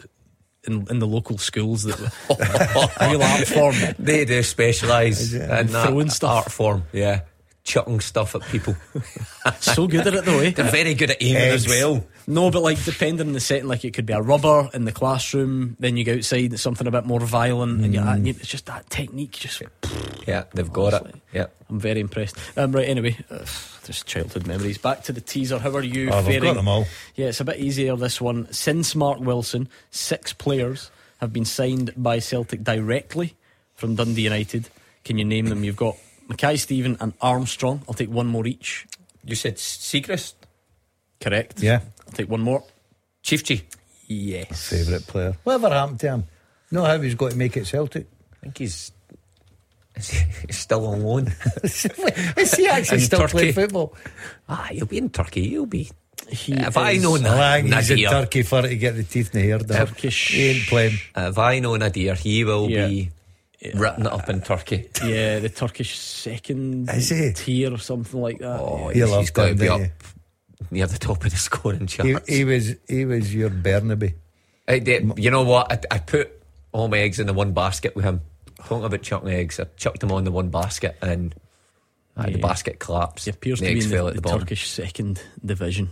in, in the local schools that were *laughs* *laughs* real art form. They do specialise in that Throwing stuff. art form. Yeah. Chucking stuff at people. *laughs* so good at it though, eh? They're very good at aiming as well. No, but like depending on the setting, like it could be a rubber in the classroom, then you go outside, it's something a bit more violent, and, you, and it's just that technique. Just Yeah, they've got it. Yeah. I'm very impressed. Um, right, anyway, uh, just childhood memories. Back to the teaser. How are you Oh, we've faring? got them all. Yeah, it's a bit easier this one. Since Mark Wilson, six players have been signed by Celtic directly from Dundee United. Can you name them? You've got Mackay-Steven and Armstrong. I'll take one more each. You said Siegrist? Correct. Yeah. I'll take one more. Çiftçi. Yes. Favourite player. Whatever happened to him? Know how he's got to make it Celtic? I think he's. He's still on loan. *laughs* Is he actually In still Turkey. playing football? Ah, he'll be in Turkey. He'll be. He if I is- know Well, I Na- think he's in Turkey for it to get the teeth in the hair done. Turkish. He ain't playing. if I know Nadir, he will Yeah. be ripping it up in Turkey. Yeah, the Turkish second Is he? tier or something like that. Oh, He he's, loves he's got to be there, up near the top of the scoring He, charts. he was he was your Bernaby. I did- you know what? I, I put all my eggs in the one basket with him. Talking about chucking eggs, I chucked them all in the one basket and uh, the basket collapsed. He appears the to be eggs in fell the, at the, the bottom. Turkish second division.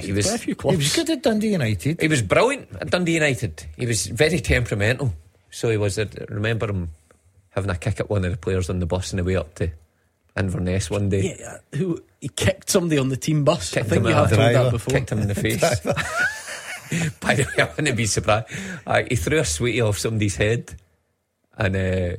He was, a few He was good at Dundee United. he was brilliant at Dundee United. He was very temperamental. So he was. I remember him having a kick at one of the players on the bus on the way up to Inverness one day. Yeah, who he kicked somebody on the team bus. Kicked I think you have told that before. Kicked him in the *laughs* face. *laughs* By the way, I wouldn't be surprised. Uh, he threw a sweetie off somebody's head, and uh,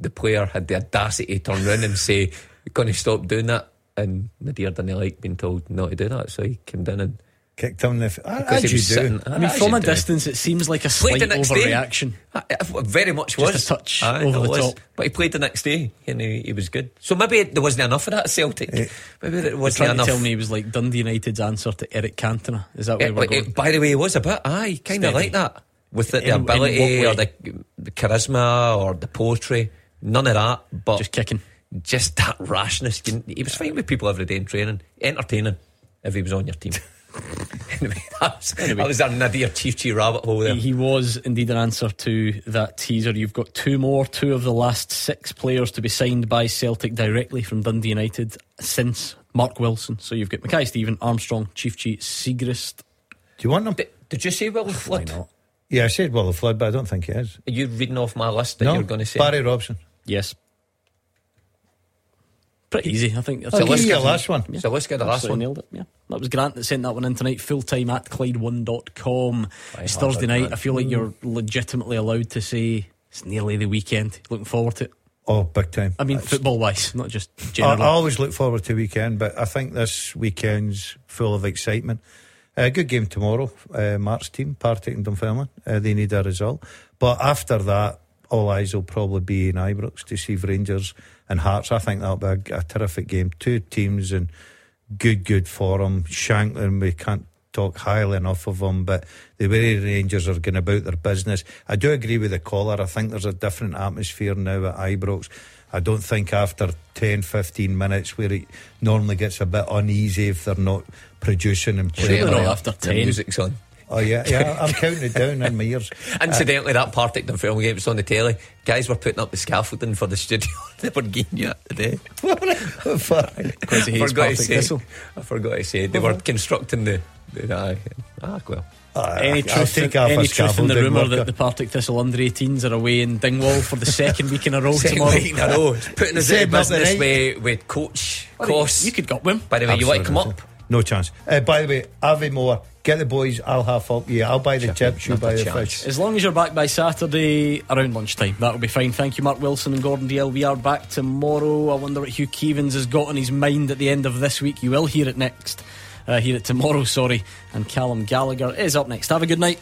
the player had the audacity to turn round and say, "You're going to stop doing that." And Nadir didn't like being told not to do that, so he came down and Kicked him in the f- because As you do. sitting. I mean, from a do. distance, it seems like a Played slight the next overreaction. I- I- very much Just was a touch Aye, over the was. top. But he played the next day and he, he was good. So maybe there wasn't enough of that at Celtic. Eh. maybe there wasn't trying enough. to tell me he was like Dundee United's answer to Eric Cantona. Is that where Eh, we're eh, going? by the way, he was a bit. Aye, kind of like that with the, the In- in ability what or the, the charisma or the poetry. None of that, but Just kicking. just that rashness. You- He was fine with people every day in training, entertaining if he was on your team. *laughs* *laughs* anyway, that was, that was our Nadir Çiftçi rabbit hole there. He, he was indeed an answer to that teaser. You've got two more, two of the last six players to be signed by Celtic directly from Dundee United since Mark Wilson. So you've got Mackay-Steven, Armstrong, Chief Chi, Siegrist. Do you want him? Did, did you say Willie Why Flood? not? Yeah, I said Willie Flood, but I don't think he is. Are you reading off my list that no, you're going to say? Barry Robson. Yes. Pretty easy, I think. I'll give you your let's- last one. So let's get the last one. nailed it. Yeah, that was Grant that sent that one in tonight. Full time at Clyde1.com. It's Thursday night. man. I feel like you're legitimately allowed to say it's nearly the weekend. Looking forward to it. Oh, big time. I mean, It's- football wise, not just I, I always look forward to weekend, but I think this weekend's full of excitement. A good game tomorrow. Uh, Mark's team, Partick and Dunfermline. Uh, they need a result. But after that, all eyes will probably be in Ibrox to see Rangers and Hearts. I think that'll be a, a terrific game. Two teams in good, good form. Shankland, we can't talk highly enough of them, but the way Rangers are going about their business. I do agree with the caller. I think there's a different atmosphere now at Ibrox. I don't think after 10, 15 minutes where it normally gets a bit uneasy if they're not producing and playing. Surely not well. after The 10. music's on. Oh yeah, yeah. I'm counting it down in my ears. *laughs* Incidentally, that Partick Dunfermline game was on the telly. Guys were putting up the scaffolding for the studio. *laughs* they were getting you today. *laughs* Fine. Because he I hates forgot to Partick say. Thistle. I forgot to say they were constructing the. the aye. ah, well. Any truth, take in, any truth in the rumour that the Partick Thistle under 18s are away in Dingwall for the second week in a row Second tomorrow? week in a row. It's putting us Say out of nothing, business eh? with, with coach Well, costs. You could go up with him. By the way, you want to come up? No chance. Uh, by the way, Avi Moore, get the boys. I'll half up you. I'll buy the chips. You buy the chance. fish. As long as you're back by Saturday around lunchtime, that'll be fine. Thank you, Mark Wilson and Gordon Dalziel. We are back tomorrow. I wonder what Hugh Keevins has got on his mind at the end of this week. You will hear it next. Uh, hear it tomorrow, sorry. And Callum Gallagher is up next. Have a good night.